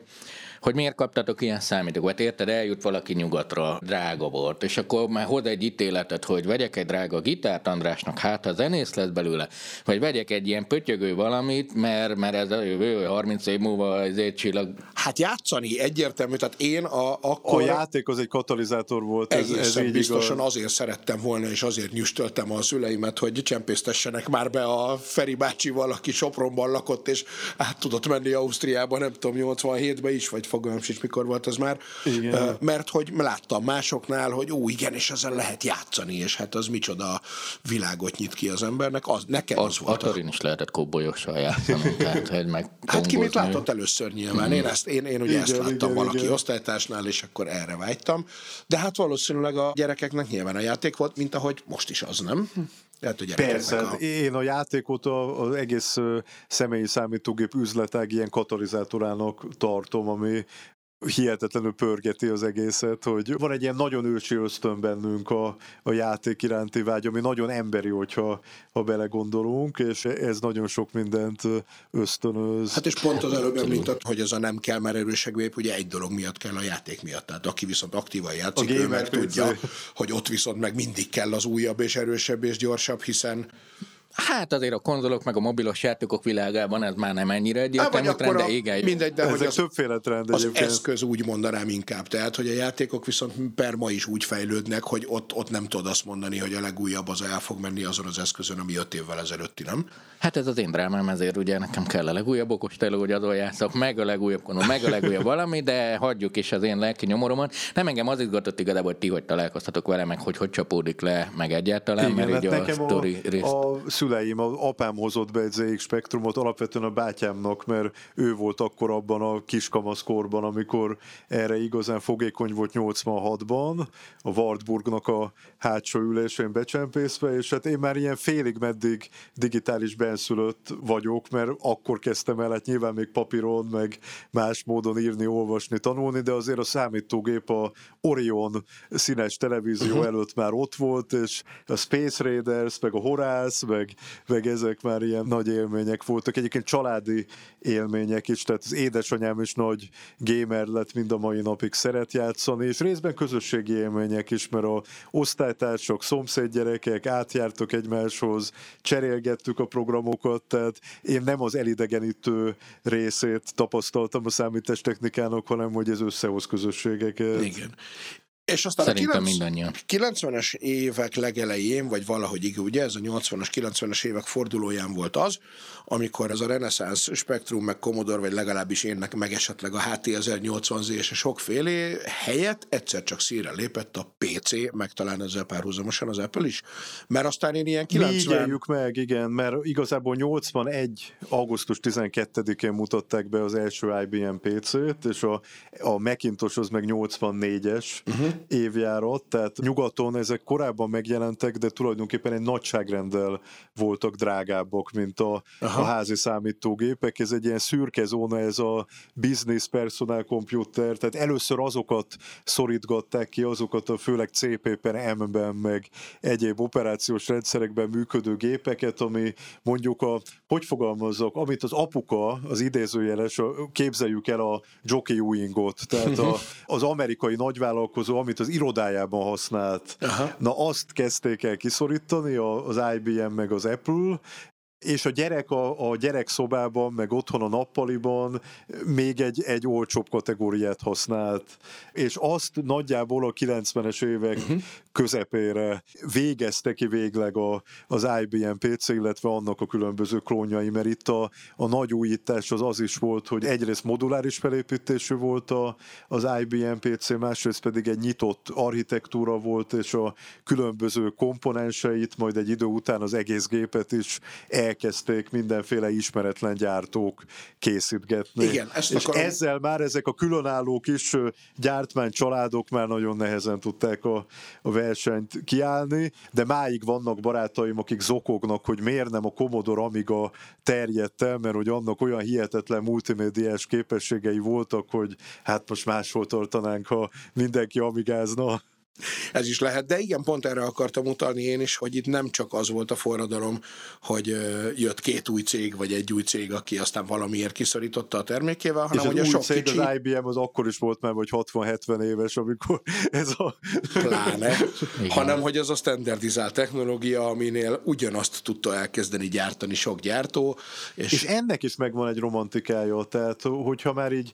hogy miért kaptatok ilyen számítógépet. Érted, eljut valaki nyugatra, drága volt, és akkor már hoz egy ítéletet, hogy vegyek egy drága gitárt Andrásnak, hát ha zenész lesz belőle, vagy vegyek egy ilyen pötyögő valamit, mert, mert ez a jövő 30 év múlva ezért csillag. Hát játszani egyértelmű, tehát én a, akkor... A játék az egy katalizátor volt. Ez, ez így biztosan igaz. azért szerettem volna, és azért nyüstöltem a szüleimet, hogy csempésztessenek már be a Feri bácsi valaki Sopronban lakott, és át tudott menni Ausztriába, nem tudom, 87-ben is, vagy fogalmam sincs, mikor volt az már, igen. mert hogy láttam másoknál, hogy ó, igen, és ezzel lehet játszani, és hát az micsoda világot nyit ki az embernek, az, nekem az, az volt. Atarin is lehetett kóbolyossal játszani, <laughs> tehát hogy meg Hát ki mit látott először nyilván, mm. én, ezt, én, én ugye igen, ezt láttam igen, valaki igen. osztálytársnál, és akkor erre vágytam, de hát valószínűleg a gyerekeknek nyilván a játék volt, mint ahogy most is az, nem? Lehet, hogy Persze, a... én a játékot az egész személyi számítógép üzletág ilyen katalizátorának tartom, ami hihetetlenül pörgeti az egészet, hogy van egy ilyen nagyon ősi ösztön bennünk a, a játék iránti vágy, ami nagyon emberi, hogyha ha belegondolunk, és ez nagyon sok mindent ösztönöz. Hát és pont az előbb említett, hogy ez a nem kell már erősebb gép, ugye egy dolog miatt kell a játék miatt. Tehát aki viszont aktívan játszik, ő meg tudja, hogy ott viszont meg mindig kell az újabb és erősebb és gyorsabb, hiszen Hát azért a konzolok meg a mobilos játékok világában ez már nem ennyire egyértelmű trend, de igen. Mindegy, de Ezek hogy az, többféle trend az egyébként. eszköz úgy mondanám inkább. Tehát, hogy a játékok viszont per ma is úgy fejlődnek, hogy ott, ott nem tudod azt mondani, hogy a legújabb az el fog menni azon az eszközön, ami öt évvel ezelőtti, nem? Hát ez az én drámám, ezért ugye nekem kell a legújabb okosteló, hogy azon játszok, meg a legújabb konol, meg a legújabb valami, de hagyjuk is az én lelki nyomoromat. Nem engem az izgatott igazából, hogy ti hogy találkoztatok vele, meg hogy hogy csapódik le, meg egyáltalán, Igen, mert így hát a sztori részt. A szüleim, apám hozott be egy ZX Spektrumot, alapvetően a bátyámnak, mert ő volt akkor abban a kiskamaszkorban, amikor erre igazán fogékony volt 86-ban, a Wartburgnak a hátsó ülésén becsempészve, és hát én már ilyen félig meddig digitális benszülött vagyok, mert akkor kezdtem el, hát nyilván még papíron, meg más módon írni, olvasni, tanulni, de azért a számítógép a Orion színes televízió uh-huh. előtt már ott volt, és a Space Raiders, meg a Horász, meg meg, ezek már ilyen nagy élmények voltak. Egyébként családi élmények is, tehát az édesanyám is nagy gamer lett, mind a mai napig szeret játszani, és részben közösségi élmények is, mert a osztálytársak, szomszédgyerekek átjártok egymáshoz, cserélgettük a programokat, tehát én nem az elidegenítő részét tapasztaltam a számítástechnikának, hanem hogy ez összehoz közösségeket. Igen. És aztán Szerintem a 90, 90-es évek legelején, vagy valahogy igen, ugye ez a 80-as, 90-es évek fordulóján volt az, amikor ez a Renaissance Spectrum, meg Commodore, vagy legalábbis én meg esetleg a HT 1080Z és a sokfélé helyett egyszer csak szíre lépett a PC, meg talán ezzel párhuzamosan az Apple is, mert aztán én ilyen 90... Mi meg, igen, mert igazából 81. augusztus 12-én mutatták be az első IBM PC-t, és a, a Macintosh az meg 84-es uh-huh. Évjárat, tehát nyugaton ezek korábban megjelentek, de tulajdonképpen egy nagyságrendel voltak drágábbak, mint a, Aha. a házi számítógépek. Ez egy ilyen szürke zóna, ez a business personal computer, tehát először azokat szorítgatták ki, azokat a főleg CP-ben, M-ben, meg egyéb operációs rendszerekben működő gépeket, ami mondjuk a, hogy fogalmazzak, amit az apuka, az idézőjeles, képzeljük el a Jockey Ewingot, tehát a, az amerikai nagyvállalkozó, amit az irodájában használt. Aha. Na azt kezdték el kiszorítani, az IBM meg az Apple, és a gyerek a, a gyerek szobában, meg otthon a nappaliban még egy, egy olcsóbb kategóriát használt, és azt nagyjából a 90-es évek uh-huh. közepére végezte ki végleg a, az IBM PC, illetve annak a különböző klónjai, mert itt a, a nagy újítás az az is volt, hogy egyrészt moduláris felépítésű volt a, az IBM PC, másrészt pedig egy nyitott architektúra volt, és a különböző komponenseit, majd egy idő után az egész gépet is el elkezdték mindenféle ismeretlen gyártók készítgetni. Igen, ezt és akarom... ezzel már ezek a különálló kis gyártmány családok már nagyon nehezen tudták a, a versenyt kiállni, de máig vannak barátaim, akik zokognak, hogy miért nem a Commodore Amiga terjedt el, mert hogy annak olyan hihetetlen multimédiás képességei voltak, hogy hát most máshol tartanánk, ha mindenki amigázna. Ez is lehet, de igen, pont erre akartam utalni én is, hogy itt nem csak az volt a forradalom, hogy jött két új cég, vagy egy új cég, aki aztán valamiért kiszorította a termékével, hanem és hogy a sok cég, kicsi... az IBM az akkor is volt már, vagy 60-70 éves, amikor ez a... Pláne, hanem hogy ez a standardizált technológia, aminél ugyanazt tudta elkezdeni gyártani sok gyártó. És, és ennek is megvan egy romantikája, tehát hogyha már így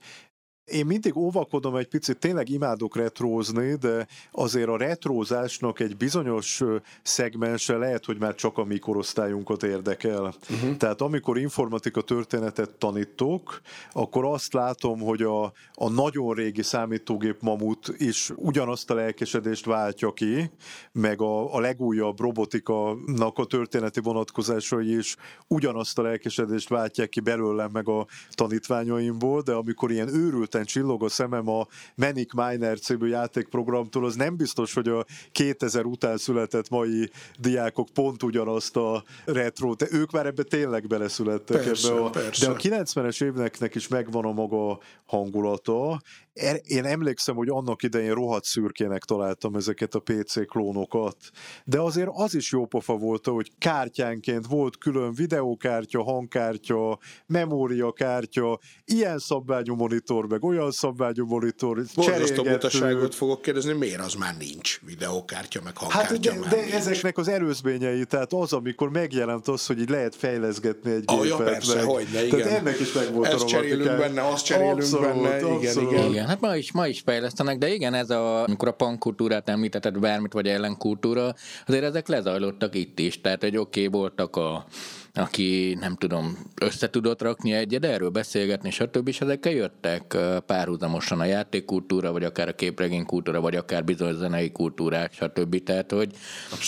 én mindig óvakodom egy picit, tényleg imádok retrózni, de azért a retrózásnak egy bizonyos szegmense lehet, hogy már csak a mi korosztályunkat érdekel. Uh-huh. Tehát amikor informatika történetet tanítok, akkor azt látom, hogy a, a nagyon régi számítógép mamut is ugyanazt a lelkesedést váltja ki, meg a, a legújabb robotikának a történeti vonatkozásai is ugyanazt a lelkesedést váltják ki belőlem, meg a tanítványaimból, de amikor ilyen őrült területen csillog a szemem a Manic Miner című játékprogramtól, az nem biztos, hogy a 2000 után született mai diákok pont ugyanazt a retro, de ők már ebbe tényleg beleszülettek persze, ebbe a, persze. de a 90-es éveknek is megvan a maga hangulata. Er, én emlékszem, hogy annak idején rohadt szürkének találtam ezeket a PC klónokat, de azért az is jó pofa volt, hogy kártyánként volt külön videókártya, hangkártya, memóriakártya, ilyen szabványú monitor, meg olyan szabványú monitor. Borzasztó butaságot fogok kérdezni, miért az már nincs videókártya, meg hangkártya hát, de, már de nincs. ezeknek az előzményei, tehát az, amikor megjelent az, hogy így lehet fejleszgetni egy ah, gépet. Ja, persze, meg, hogy ne, igen. Tehát ennek is meg volt Ezt a cserélünk benne, azt cserélünk abszolút, benne, abszolút. igen, igen. Igen, hát ma is, ma is fejlesztenek, de igen, ez a, amikor a pankultúrát említetted, bármit vagy ellenkultúra, azért ezek lezajlottak itt is. Tehát, egy oké, okay, voltak a aki nem tudom, össze tudott rakni egyet, erről beszélgetni, stb. És ezekkel jöttek párhuzamosan a játékkultúra, vagy akár a képregénykultúra, vagy akár bizonyos zenei kultúrák, stb. Tehát, hogy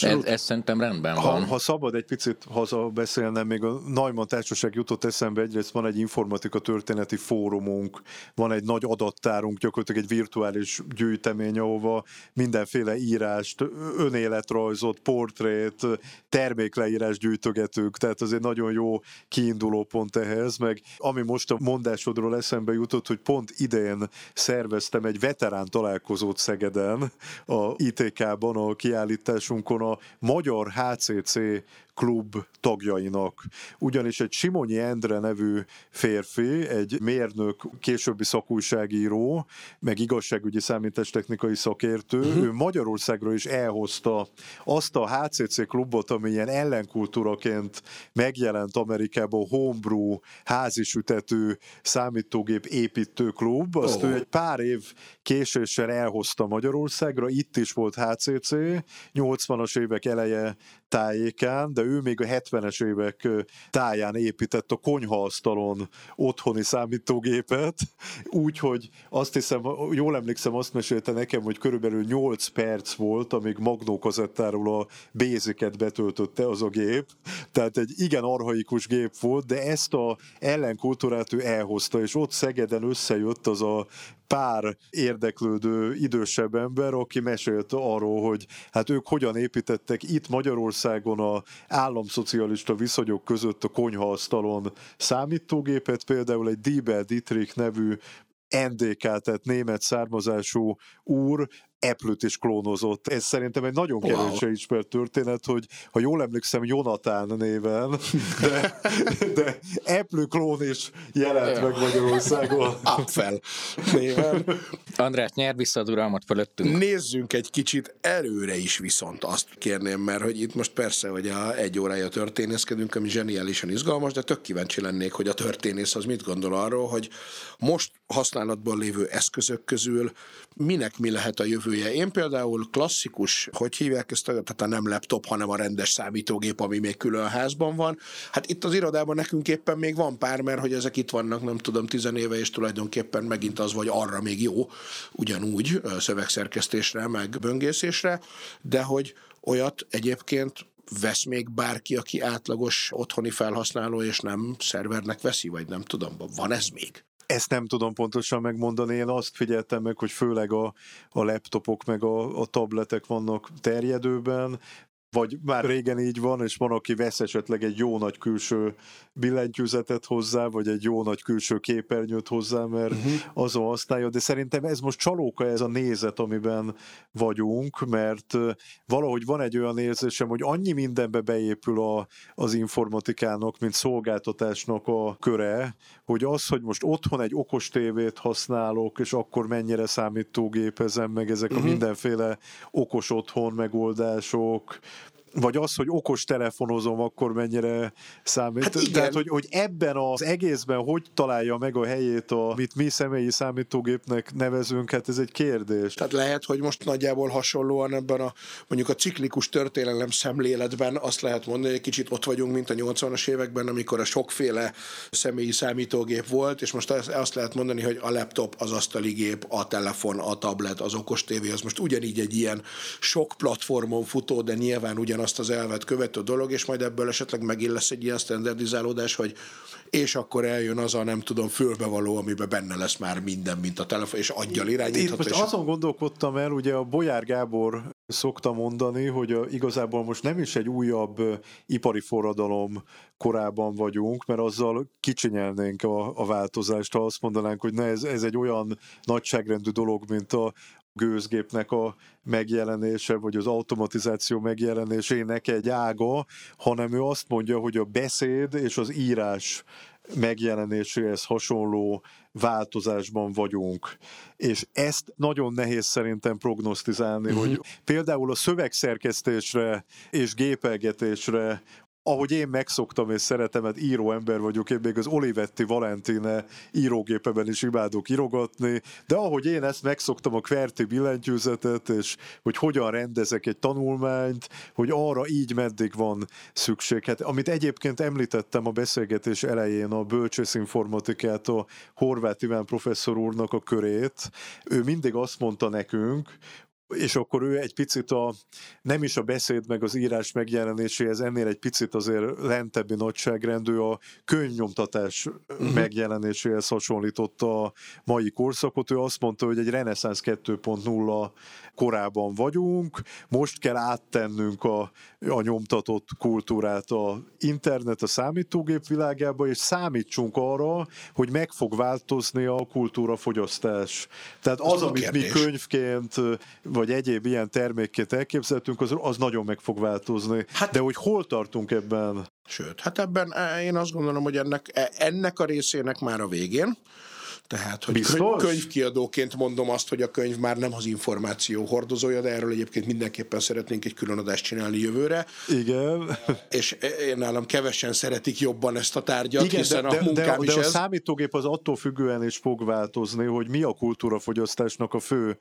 ez, ez szerintem rendben ha, van. Ha szabad egy picit haza beszélnem, még a Neumann Társaság jutott eszembe, egyrészt van egy informatika történeti fórumunk, van egy nagy adattárunk, gyakorlatilag egy virtuális gyűjtemény, ahova mindenféle írást, önéletrajzot, portrét, termékleírás gyűjtögetünk, tehát az egy nagyon jó kiinduló pont ehhez, meg ami most a mondásodról eszembe jutott, hogy pont idén szerveztem egy veterán találkozót Szegeden, a ITK-ban, a kiállításunkon a Magyar HCC klub tagjainak. Ugyanis egy Simonyi Endre nevű férfi, egy mérnök, későbbi szakújságíró, meg igazságügyi számítástechnikai szakértő, uh-huh. ő Magyarországra is elhozta azt a HCC klubot, ami ilyen ellenkultúraként megjelent Amerikában, homebrew, házisütető számítógép építő klub, azt oh. ő egy pár év késéssel elhozta Magyarországra, itt is volt HCC, 80-as évek eleje tájékán, de ő még a 70-es évek táján épített a konyhaasztalon otthoni számítógépet, úgyhogy azt hiszem, jól emlékszem, azt mesélte nekem, hogy körülbelül 8 perc volt, amíg Magnó kazettáról a béziket betöltötte az a gép, tehát egy igen arhaikus gép volt, de ezt a ellenkultúrát ő elhozta, és ott Szegeden összejött az a pár érdeklődő idősebb ember, aki mesélte arról, hogy hát ők hogyan építettek itt Magyarországon a államszocialista viszonyok között a konyhaasztalon számítógépet, például egy Diebel Dietrich nevű NDK, tehát német származású úr Eplőt is klónozott. Ez szerintem egy nagyon wow. ismert történet, hogy ha jól emlékszem, Jonatán néven, de, de Eplő klón is jelent meg Magyarországon. Apfel néven. András, nyer vissza a uralmat fölöttünk. Nézzünk egy kicsit előre is viszont azt kérném, mert hogy itt most persze, hogy a egy órája történészkedünk, ami zseniálisan izgalmas, de tök kíváncsi lennék, hogy a történész az mit gondol arról, hogy most használatban lévő eszközök közül minek mi lehet a jövője. Én például klasszikus, hogy hívják ezt, tehát a nem laptop, hanem a rendes számítógép, ami még külön házban van. Hát itt az irodában nekünk éppen még van pár, mert hogy ezek itt vannak, nem tudom, tizenéve, és tulajdonképpen megint az vagy arra még jó, ugyanúgy szövegszerkesztésre, meg böngészésre, de hogy olyat egyébként vesz még bárki, aki átlagos otthoni felhasználó, és nem szervernek veszi, vagy nem tudom, van ez még? Ezt nem tudom pontosan megmondani, én azt figyeltem meg, hogy főleg a, a laptopok meg a, a tabletek vannak terjedőben, vagy már régen így van, és van, aki vesz esetleg egy jó nagy külső billentyűzetet hozzá, vagy egy jó nagy külső képernyőt hozzá, mert uh-huh. azon használja, de szerintem ez most csalóka ez a nézet, amiben vagyunk, mert valahogy van egy olyan érzésem, hogy annyi mindenbe beépül a, az informatikának, mint szolgáltatásnak a köre, hogy az, hogy most otthon egy okos tévét használok, és akkor mennyire számítógépezem, meg ezek uh-huh. a mhm. mindenféle okos otthon megoldások, vagy az, hogy okos telefonozom, akkor mennyire számít. Hát igen. Tehát, hogy, hogy ebben az egészben hogy találja meg a helyét, a, amit mi személyi számítógépnek nevezünk, hát ez egy kérdés. Tehát lehet, hogy most nagyjából hasonlóan ebben a mondjuk a ciklikus történelem szemléletben azt lehet mondani, hogy kicsit ott vagyunk, mint a 80-as években, amikor a sokféle személyi számítógép volt, és most azt lehet mondani, hogy a laptop, az asztali gép, a telefon, a tablet, az okos tévé, az most ugyanígy egy ilyen sok platformon futó, de nyilván ugyan ugyanazt az elvet követő dolog, és majd ebből esetleg megint lesz egy ilyen standardizálódás, hogy és akkor eljön az a nem tudom fülbevaló, amiben benne lesz már minden, mint a telefon, és aggyal irányítható. Itt most azon gondolkodtam el, ugye a Bolyár Gábor szokta mondani, hogy igazából most nem is egy újabb ipari forradalom korában vagyunk, mert azzal kicsinyelnénk a, a változást, ha azt mondanánk, hogy ne, ez, ez egy olyan nagyságrendű dolog, mint a, gőzgépnek a megjelenése, vagy az automatizáció megjelenésének egy ága, hanem ő azt mondja, hogy a beszéd és az írás megjelenéséhez hasonló változásban vagyunk. És ezt nagyon nehéz szerintem prognosztizálni, uh-huh. hogy például a szövegszerkesztésre és gépelgetésre ahogy én megszoktam és szeretem, mert író ember vagyok, én még az Olivetti Valentine írógépeben is imádok írogatni, de ahogy én ezt megszoktam a Kverti billentyűzetet, és hogy hogyan rendezek egy tanulmányt, hogy arra így meddig van szükség. Hát, amit egyébként említettem a beszélgetés elején, a bölcsészinformatikát, a Horváth Iván professzor úrnak a körét, ő mindig azt mondta nekünk, és akkor ő egy picit a, nem is a beszéd meg az írás megjelenéséhez, ennél egy picit azért lentebbi nagyságrendű a könyvnyomtatás uh-huh. megjelenéséhez hasonlította a mai korszakot. Ő azt mondta, hogy egy reneszánsz 2.0 korában vagyunk, most kell áttennünk a, a nyomtatott kultúrát a internet, a számítógép világába, és számítsunk arra, hogy meg fog változni a kultúrafogyasztás. Tehát az, az amit mi könyvként, vagy egyéb ilyen termékként elképzelhetünk, az, az nagyon meg fog változni. Hát, De hogy hol tartunk ebben? Sőt, hát ebben eh, én azt gondolom, hogy ennek, eh, ennek a részének már a végén. Tehát, hogy Biztos? könyvkiadóként mondom azt, hogy a könyv már nem az információ hordozója, de erről egyébként mindenképpen szeretnénk egy külön adást csinálni jövőre. Igen. És én nálam kevesen szeretik jobban ezt a tárgyat, Igen, hiszen de, a de, munkám de, is de a ez. számítógép az attól függően is fog változni, hogy mi a kultúrafogyasztásnak a fő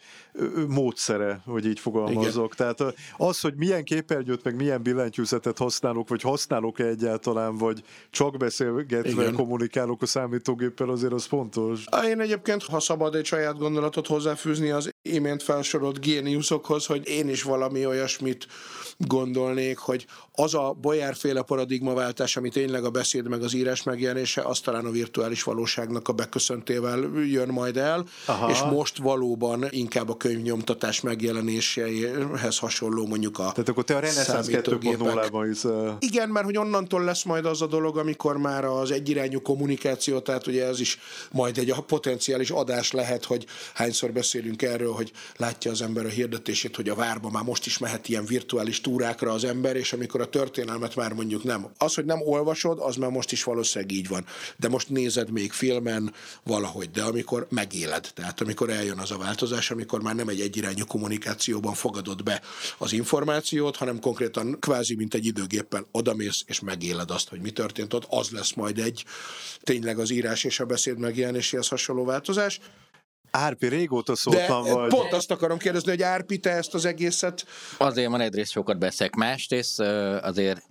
módszere, hogy így fogalmazzak. Tehát ö, az, hogy milyen képernyőt, meg milyen billentyűzetet használok, vagy használok-e egyáltalán, vagy csak beszélgetve Igen. kommunikálok a számítógéppel, azért az fontos. Én egyébként, ha szabad egy saját gondolatot hozzáfűzni az imént felsorolt géniuszokhoz, hogy én is valami olyasmit gondolnék, hogy az a bolyárféle paradigmaváltás, ami tényleg a beszéd meg az írás megjelenése, az talán a virtuális valóságnak a beköszöntével jön majd el, Aha. és most valóban inkább a könyvnyomtatás megjelenéséhez hasonló mondjuk a Tehát akkor te a reneszánsz számítógépek. 2.0-ban hiszel. Igen, mert hogy onnantól lesz majd az a dolog, amikor már az egyirányú kommunikáció, tehát ugye ez is majd egy potenciális adás lehet, hogy hányszor beszélünk erről, hogy látja az ember a hirdetését, hogy a várba már most is mehet ilyen virtuális túrákra az ember, és amikor a történelmet már mondjuk nem. Az, hogy nem olvasod, az már most is valószínűleg így van. De most nézed még filmen valahogy, de amikor megéled, tehát amikor eljön az a változás, amikor már nem egy egyirányú kommunikációban fogadod be az információt, hanem konkrétan kvázi, mint egy időgéppel odamész és megéled azt, hogy mi történt ott, az lesz majd egy tényleg az írás és a beszéd megjelenéséhez hasonló változás. Árpi, régóta De szóltam, vagy... pont azt akarom kérdezni, hogy Árpi, te ezt az egészet Azért van egyrészt sokat beszek, másrészt azért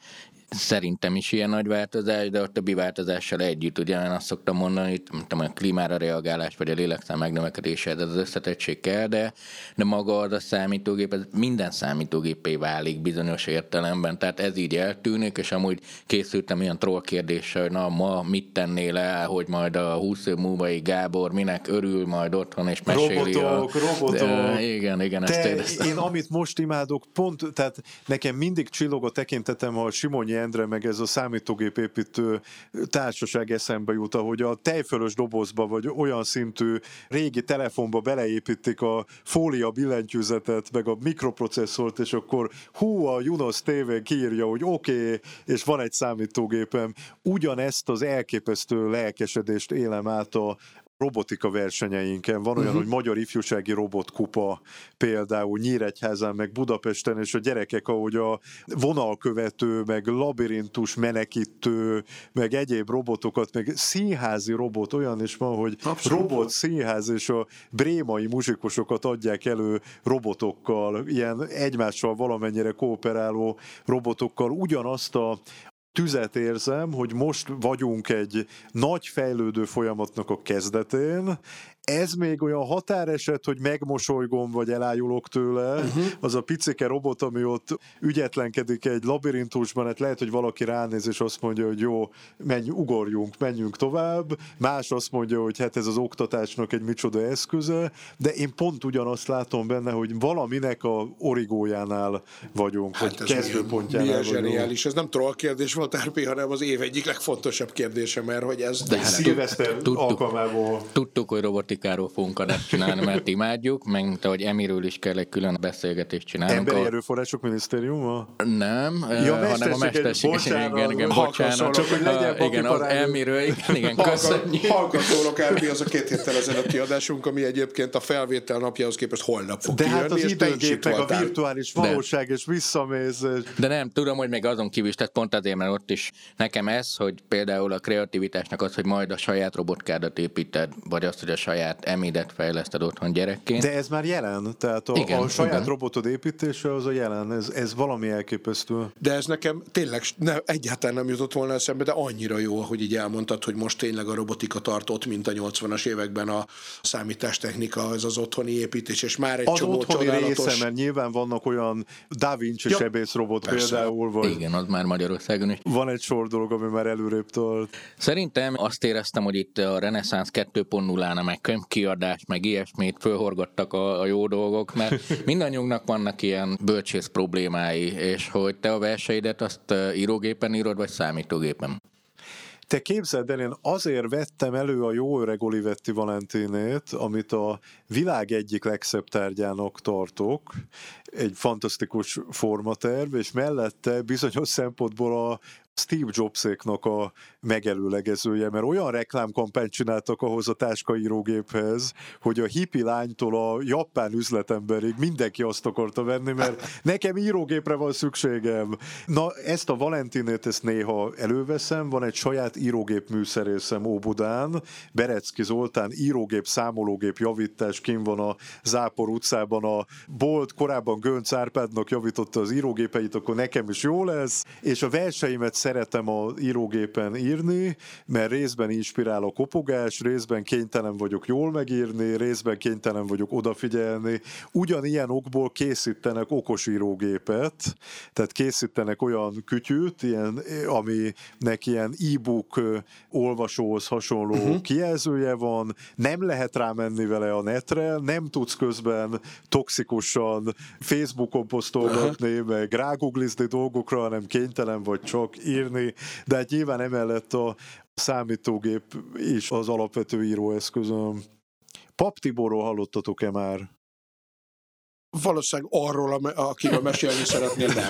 szerintem is ilyen nagy változás, de a többi változással együtt, ugye én azt szoktam mondani, hogy nem tudom, a klímára reagálás, vagy a lélekszám megnövekedése, ez az összetettség kell, de, de maga az a számítógép, ez minden számítógépé válik bizonyos értelemben, tehát ez így eltűnik, és amúgy készültem ilyen troll kérdéssel, hogy na ma mit tennél el, hogy majd a 20 év múlvai Gábor minek örül majd otthon, és meséli Robotok, a... robotok. De, igen, igen, ezt Te, éreztem. én amit most imádok, pont, tehát nekem mindig csillog a tekintetem a Simonyi Endre, meg ez a számítógépépítő társaság eszembe jut, ahogy a tejfölös dobozba, vagy olyan szintű régi telefonba beleépítik a fólia billentyűzetet, meg a mikroprocesszort, és akkor hú, a Junos TV kiírja, hogy oké, okay, és van egy számítógépem. Ugyanezt az elképesztő lelkesedést élem át a, robotika versenyeinken. Van olyan, Mhm. uh-huh. hogy Magyar Ifjúsági Robotkupa például Nyíregyházán, meg Budapesten, és a gyerekek, ahogy a vonalkövető, meg labirintus menekítő, meg egyéb robotokat, meg színházi robot, olyan is van, hogy Abszolút. robot színház, és a brémai muzsikusokat adják elő robotokkal, ilyen egymással valamennyire kooperáló robotokkal, ugyanazt a tüzet érzem, hogy most vagyunk egy nagy fejlődő folyamatnak a kezdetén, ez még olyan határeset, hogy megmosolygom, vagy elájulok tőle, uh-huh. az a picike robot, ami ott ügyetlenkedik egy labirintusban, hát lehet, hogy valaki ránéz, és azt mondja, hogy jó, menj, ugorjunk, menjünk tovább, más azt mondja, hogy hát ez az oktatásnak egy micsoda eszköze, de én pont ugyanazt látom benne, hogy valaminek a origójánál vagyunk, hát vagy kezdőpontjánál milyen vagyunk. zseniális. Ez nem troll kérdés volt, Árpi, hanem az év egyik legfontosabb kérdése, mert hogy ez... De hát Szilveszter tudtuk. alkalmából Tudtuk, hogy robotikáról fogunk adást csinálni, mert imádjuk, meg mint ahogy Emiről is kell egy külön beszélgetést csinálnunk. Emberi ahol- erőforrások minisztériuma? Nem, Ja, ja, hanem a mesterséges- igen, igen, halkan bocsánat. csak hogy legyen Ah, igen, az. Emiről, igen, igen, köszönjük. Hallgatólok, Árpi, az a két héttel ezelőtti adásunk, ami egyébként a felvétel napjához képest holnap fog De hát kijönni, az te is időgép, meg a voltál. virtuális valóság, és visszamész. és- De nem, tudom, hogy még azon kívül is, tehát pont azért, mert ott is nekem ez, hogy például a kreativitásnak az, hogy majd a saját robotkádat építed, vagy azt, hogy a saját emidet fejleszted otthon gyerekként. De ez már jelen, tehát a, Igen, a saját igen. robotod építése az a jelen, ez, ez valami elképesztő. De ez nekem tényleg ne, egyáltalán nem jutott volna eszembe, de annyira jó, hogy így elmondtad, hogy most tényleg a robotika tart ott, mint a 80-as években a számítástechnika, ez az otthoni építés, és már egy Az csomó otthoni csodálatos... része, mert nyilván vannak olyan Da Vinci Ja, sebészrobot persze. például, vagy Igen, az már Magyarországon is. van egy sor dolog, ami már előrébb tart. Szerintem azt éreztem, hogy itt a Renaissance 2.0-nál meg könyvkiadás, meg ilyesmit fölhorgattak a, a jó dolgok, mert <laughs> mindannyiunknak vannak ilyen bölcsész problémái, és hogy te a verseidet azt írógépen írod, vagy számítógépen? Te képzeld el, én azért vettem elő a jó öreg Olivetti Valentinét, amit a világ egyik legszebb tárgyának tartok, egy fantasztikus formaterv, és mellette bizonyos szempontból a Steve Jobséknak a megelőlegezője, mert olyan reklámkampányt csináltak ahhoz a táskaírógéphez, hogy a hippi lánytól a japán üzletemberig mindenki azt akarta venni, mert <laughs> nekem írógépre van szükségem. Na, ezt a Valentinét, ezt néha előveszem, van egy saját írógép műszerészem Óbudán, Berecki Zoltán írógép, számológép javítás, kim van a Zápor utcában a bolt, korábban Gönc Árpádnak javította az írógépeit, akkor nekem is jó lesz, és a verseimet szeretem a írógépen írni, mert részben inspirál a kopogás, részben kénytelen vagyok jól megírni, részben kénytelen vagyok odafigyelni. Ugyanilyen okból készítenek okos írógépet, tehát készítenek olyan kütyűt, ilyen, aminek ilyen e-book olvasóhoz hasonló uh-huh. kijelzője van, nem lehet rámenni vele a netre, nem tudsz közben toxikusan Facebookon posztolgatni, uh-huh. meg ráguglizni dolgokra, hanem kénytelen vagy csak írni, de hát nyilván emellett a számítógép is az alapvető íróeszközöm. Pap Tiborról hallottatok-e már? Valószínűleg arról, akiről <laughs> mesélni szeretnél, nem.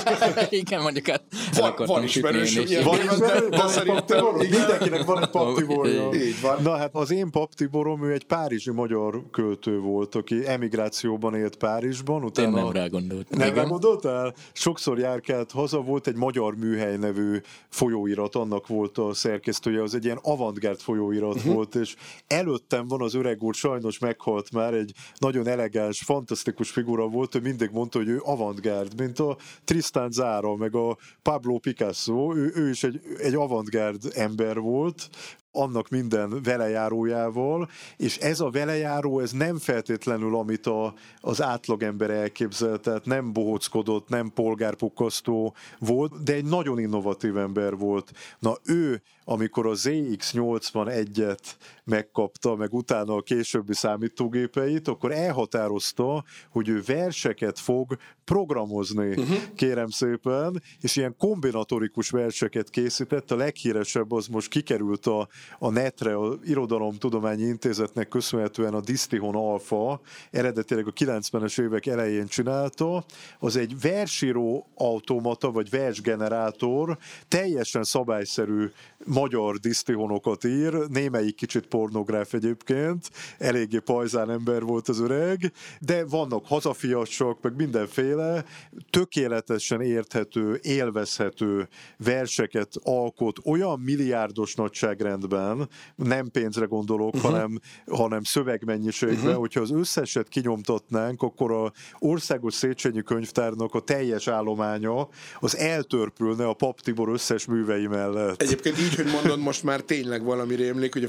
<laughs> Igen, mondjuk hát van, van ismerős, van ismerős, de szerintem mindenkinek van egy paptiborja. Így van. Na hát az én paptiborom, ő egy párizsi magyar költő volt, aki emigrációban élt Párizsban. Utána Én nem rá gondoltam. Nem rá gondoltál? Sokszor járkált haza, volt egy magyar műhely nevű folyóirat, annak volt a szerkesztője, az egy ilyen avantgárd folyóirat uh-huh. volt, és előttem van az öreg úr, sajnos meghalt már, egy nagyon elegáns, fantasztikus fantasztikus figura volt, ő mindig mondta, hogy ő avantgárd, mint a Tristan Zara, meg a Pablo Picasso, ő, ő is egy, egy avantgárd ember volt, annak minden velejárójával, és ez a velejáró, ez nem feltétlenül, amit a, az átlagember elképzelt, tehát nem bohockodott, nem polgárpukkasztó volt, de egy nagyon innovatív ember volt. Na ő, amikor a ZX81-et megkapta, meg utána a későbbi számítógépeit, akkor elhatározta, hogy ő verseket fog programozni, uh-huh. kérem szépen, és ilyen kombinatorikus verseket készített, a leghíresebb az most kikerült a, a netre, a Irodalomtudományi Intézetnek köszönhetően a Distihon Alpha, eredetileg a 90-es évek elején csinálta, az egy versíró automata, vagy versgenerátor, teljesen szabályszerű magyar disztihonokat ír, némelyik kicsit pornográf egyébként, eléggé pajzán ember volt az öreg, de vannak hazafiasok, meg mindenféle, tökéletesen érthető, élvezhető verseket alkot olyan milliárdos nagyságrendben, nem pénzre gondolok, uh-huh. hanem, hanem szövegmennyiségben, uh-huh. hogyha az összeset kinyomtatnánk, akkor a Országos Széchenyi Könyvtárnak a teljes állománya az eltörpülne a Pap Tibor összes művei mellett. Egyébként így, hogy mondod, most már tényleg valami rémlik, hogy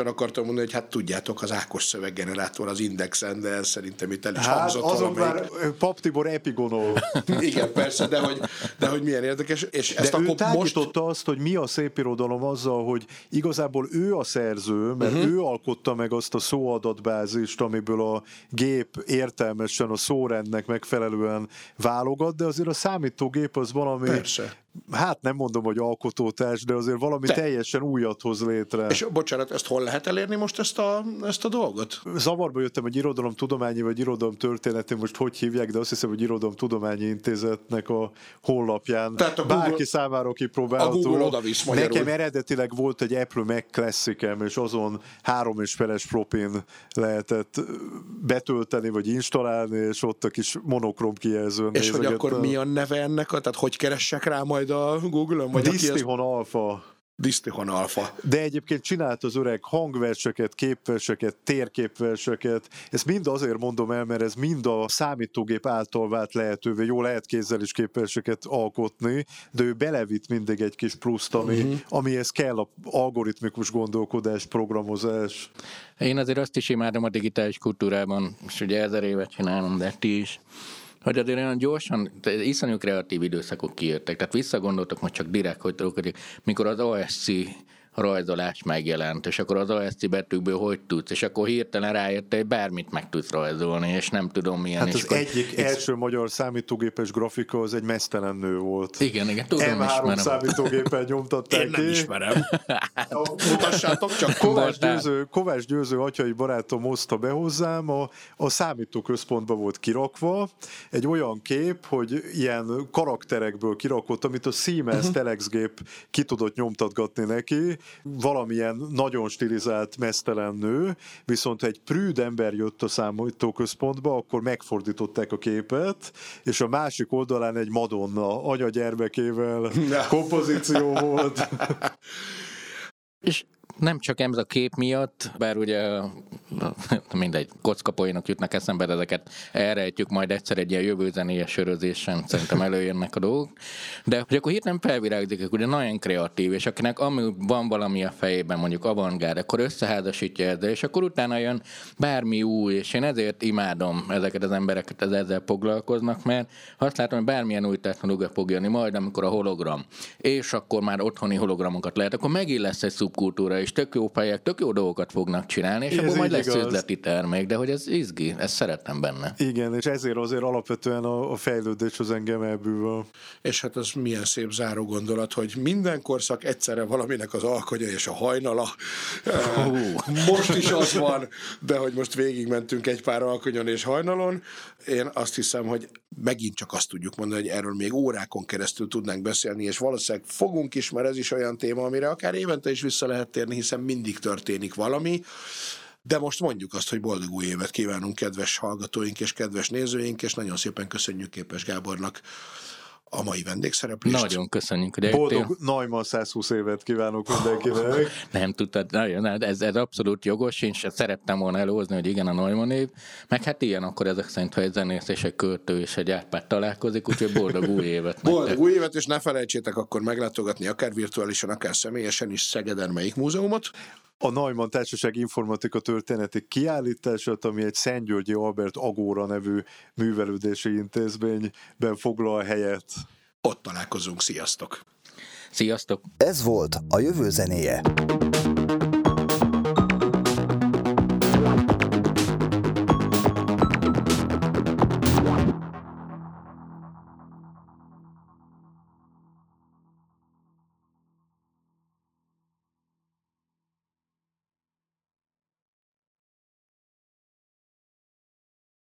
folyamatosan akartam mondani, hogy hát tudjátok, az Ákos szöveggenerátor az Indexen, de ez szerintem itt el is hát, hangzott azon már Pap Tibor epigonol. <laughs> Igen, persze, de hogy, de hogy milyen érdekes. És de ezt ő akkor most... azt, hogy mi a szép irodalom azzal, hogy igazából ő a szerző, mert uh-huh. ő alkotta meg azt a szóadatbázist, amiből a gép értelmesen a szórendnek megfelelően válogat, de azért a számítógép az valami Persze hát nem mondom, hogy alkotótárs, de azért valami Te. teljesen újat hoz létre. És bocsánat, ezt hol lehet elérni most ezt a, ezt a dolgot? Zavarba jöttem, hogy irodalom tudományi vagy irodalom történeti, most hogy hívják, de azt hiszem, hogy irodalom tudományi intézetnek a honlapján. Tehát a Google, Bárki számára kipróbálható. A Google magyarul. Nekem eredetileg volt egy Apple Mac classic és azon három és feles propin lehetett betölteni, vagy installálni, és ott a kis monokrom kijelzőn És hogy akkor mi a neve ennek? Tehát hogy keressek rá majd majd a Google-on? Vagy Distihon Alpha. Distihon Alpha. De egyébként csinált az öreg hangverseket, képverseket, térképverseket. Ezt mind azért mondom el, mert ez mind a számítógép által vált lehetővé. Jó, lehet kézzel is képverseket alkotni, de ő belevitt mindig egy kis pluszt, ami, uh-huh. amihez kell a algoritmikus gondolkodás, programozás. Én azért azt is imádom a digitális kultúrában, és ugye ezer évet csinálom, de ti is hogy azért olyan gyorsan, iszonyú kreatív időszakok kijöttek, tehát visszagondoltak most csak direkt, hogy mikor az OSC rajzolás megjelent, és akkor az ASCII betűkből hogy tudsz, és akkor hirtelen rájött, hogy bármit meg tudsz rajzolni, és nem tudom milyen. Hát és az akkor, egyik első magyar számítógépes grafika az egy mesztelen nő volt. Igen, igen, tudom, M3 ismerem. számítógépen nyomtatták Én nem ki. ismerem. <laughs> Mutassátok csak. Kovács? Győző, Kovács Győző atyai barátom hozta be hozzám, a, a számítóközpontba volt kirakva, egy olyan kép, hogy ilyen karakterekből kirakott, amit a Siemens uh-huh. telexgép ki tudott nyomtatgatni neki, valamilyen nagyon stilizált mesztelen nő, viszont ha egy prűd ember jött a számítóközpontba, akkor megfordították a képet, és a másik oldalán egy Madonna anya gyermekével kompozíció volt. <laughs> <laughs> <laughs> És nem csak ez a kép miatt, bár ugye <laughs> mindegy, kockapoénok jutnak eszembe, de ezeket elrejtjük majd egyszer egy ilyen jövő zenéjes sörözésen, szerintem előjönnek a dolgok. De hogy akkor hirtelen felvirágzik, ugye nagyon kreatív, és akinek ami van valami a fejében, mondjuk avantgárd, akkor összeházasítja ezzel, és akkor utána jön bármi új, és én ezért imádom ezeket az embereket, ez ezzel foglalkoznak, mert azt látom, hogy bármilyen új technológia fog jönni, majd amikor a hologram, és akkor már otthoni hologramokat lehet, akkor megint lesz egy szubkultúra, és tök jó fejek, tök jó dolgokat fognak csinálni, és Ez akkor majd lesz igaz. üzleti termék, de hogy ez izgi, ezt szeretem benne. Igen, és ezért azért alapvetően a, a fejlődés az engem elbűvöl. És hát az milyen szép záró gondolat, hogy minden korszak egyszerre valaminek az alkonya és a hajnala. Most is az van, de hogy most végigmentünk egy pár alkonyon és hajnalon, én azt hiszem, hogy megint csak azt tudjuk mondani, hogy erről még órákon keresztül tudnánk beszélni, és valószínűleg fogunk is, mert ez is olyan téma, amire akár évente is vissza lehet térni, hiszen mindig történik valami. De most mondjuk azt, hogy boldog új évet kívánunk kedves hallgatóink és kedves nézőink, és nagyon szépen köszönjük Képes Gábornak a mai vendégszereplést. Nagyon köszönjük, hogy eljöttél. Boldog Najman 120 évet kívánok mindenkinek. Nem tudtad, nagyon, ez, ez abszolút jogos, én sem szerettem volna előhozni, hogy igen, a Neumann év, meg hát ilyen akkor ezek szerint, ha egy zenész és egy költő és egy árpát találkozik, úgyhogy boldog új évet Boldog nektek. új évet, és ne felejtsétek akkor meglátogatni akár virtuálisan, akár személyesen is Szegeden melyik múzeumot. A Neumann Társaság Informatika Történeti kiállítását, ami egy Szentgyörgyi Albert Agóra nevű művelődési intézményben foglal helyet. Ott találkozunk, sziasztok! Sziasztok! Ez volt a jövő zenéje.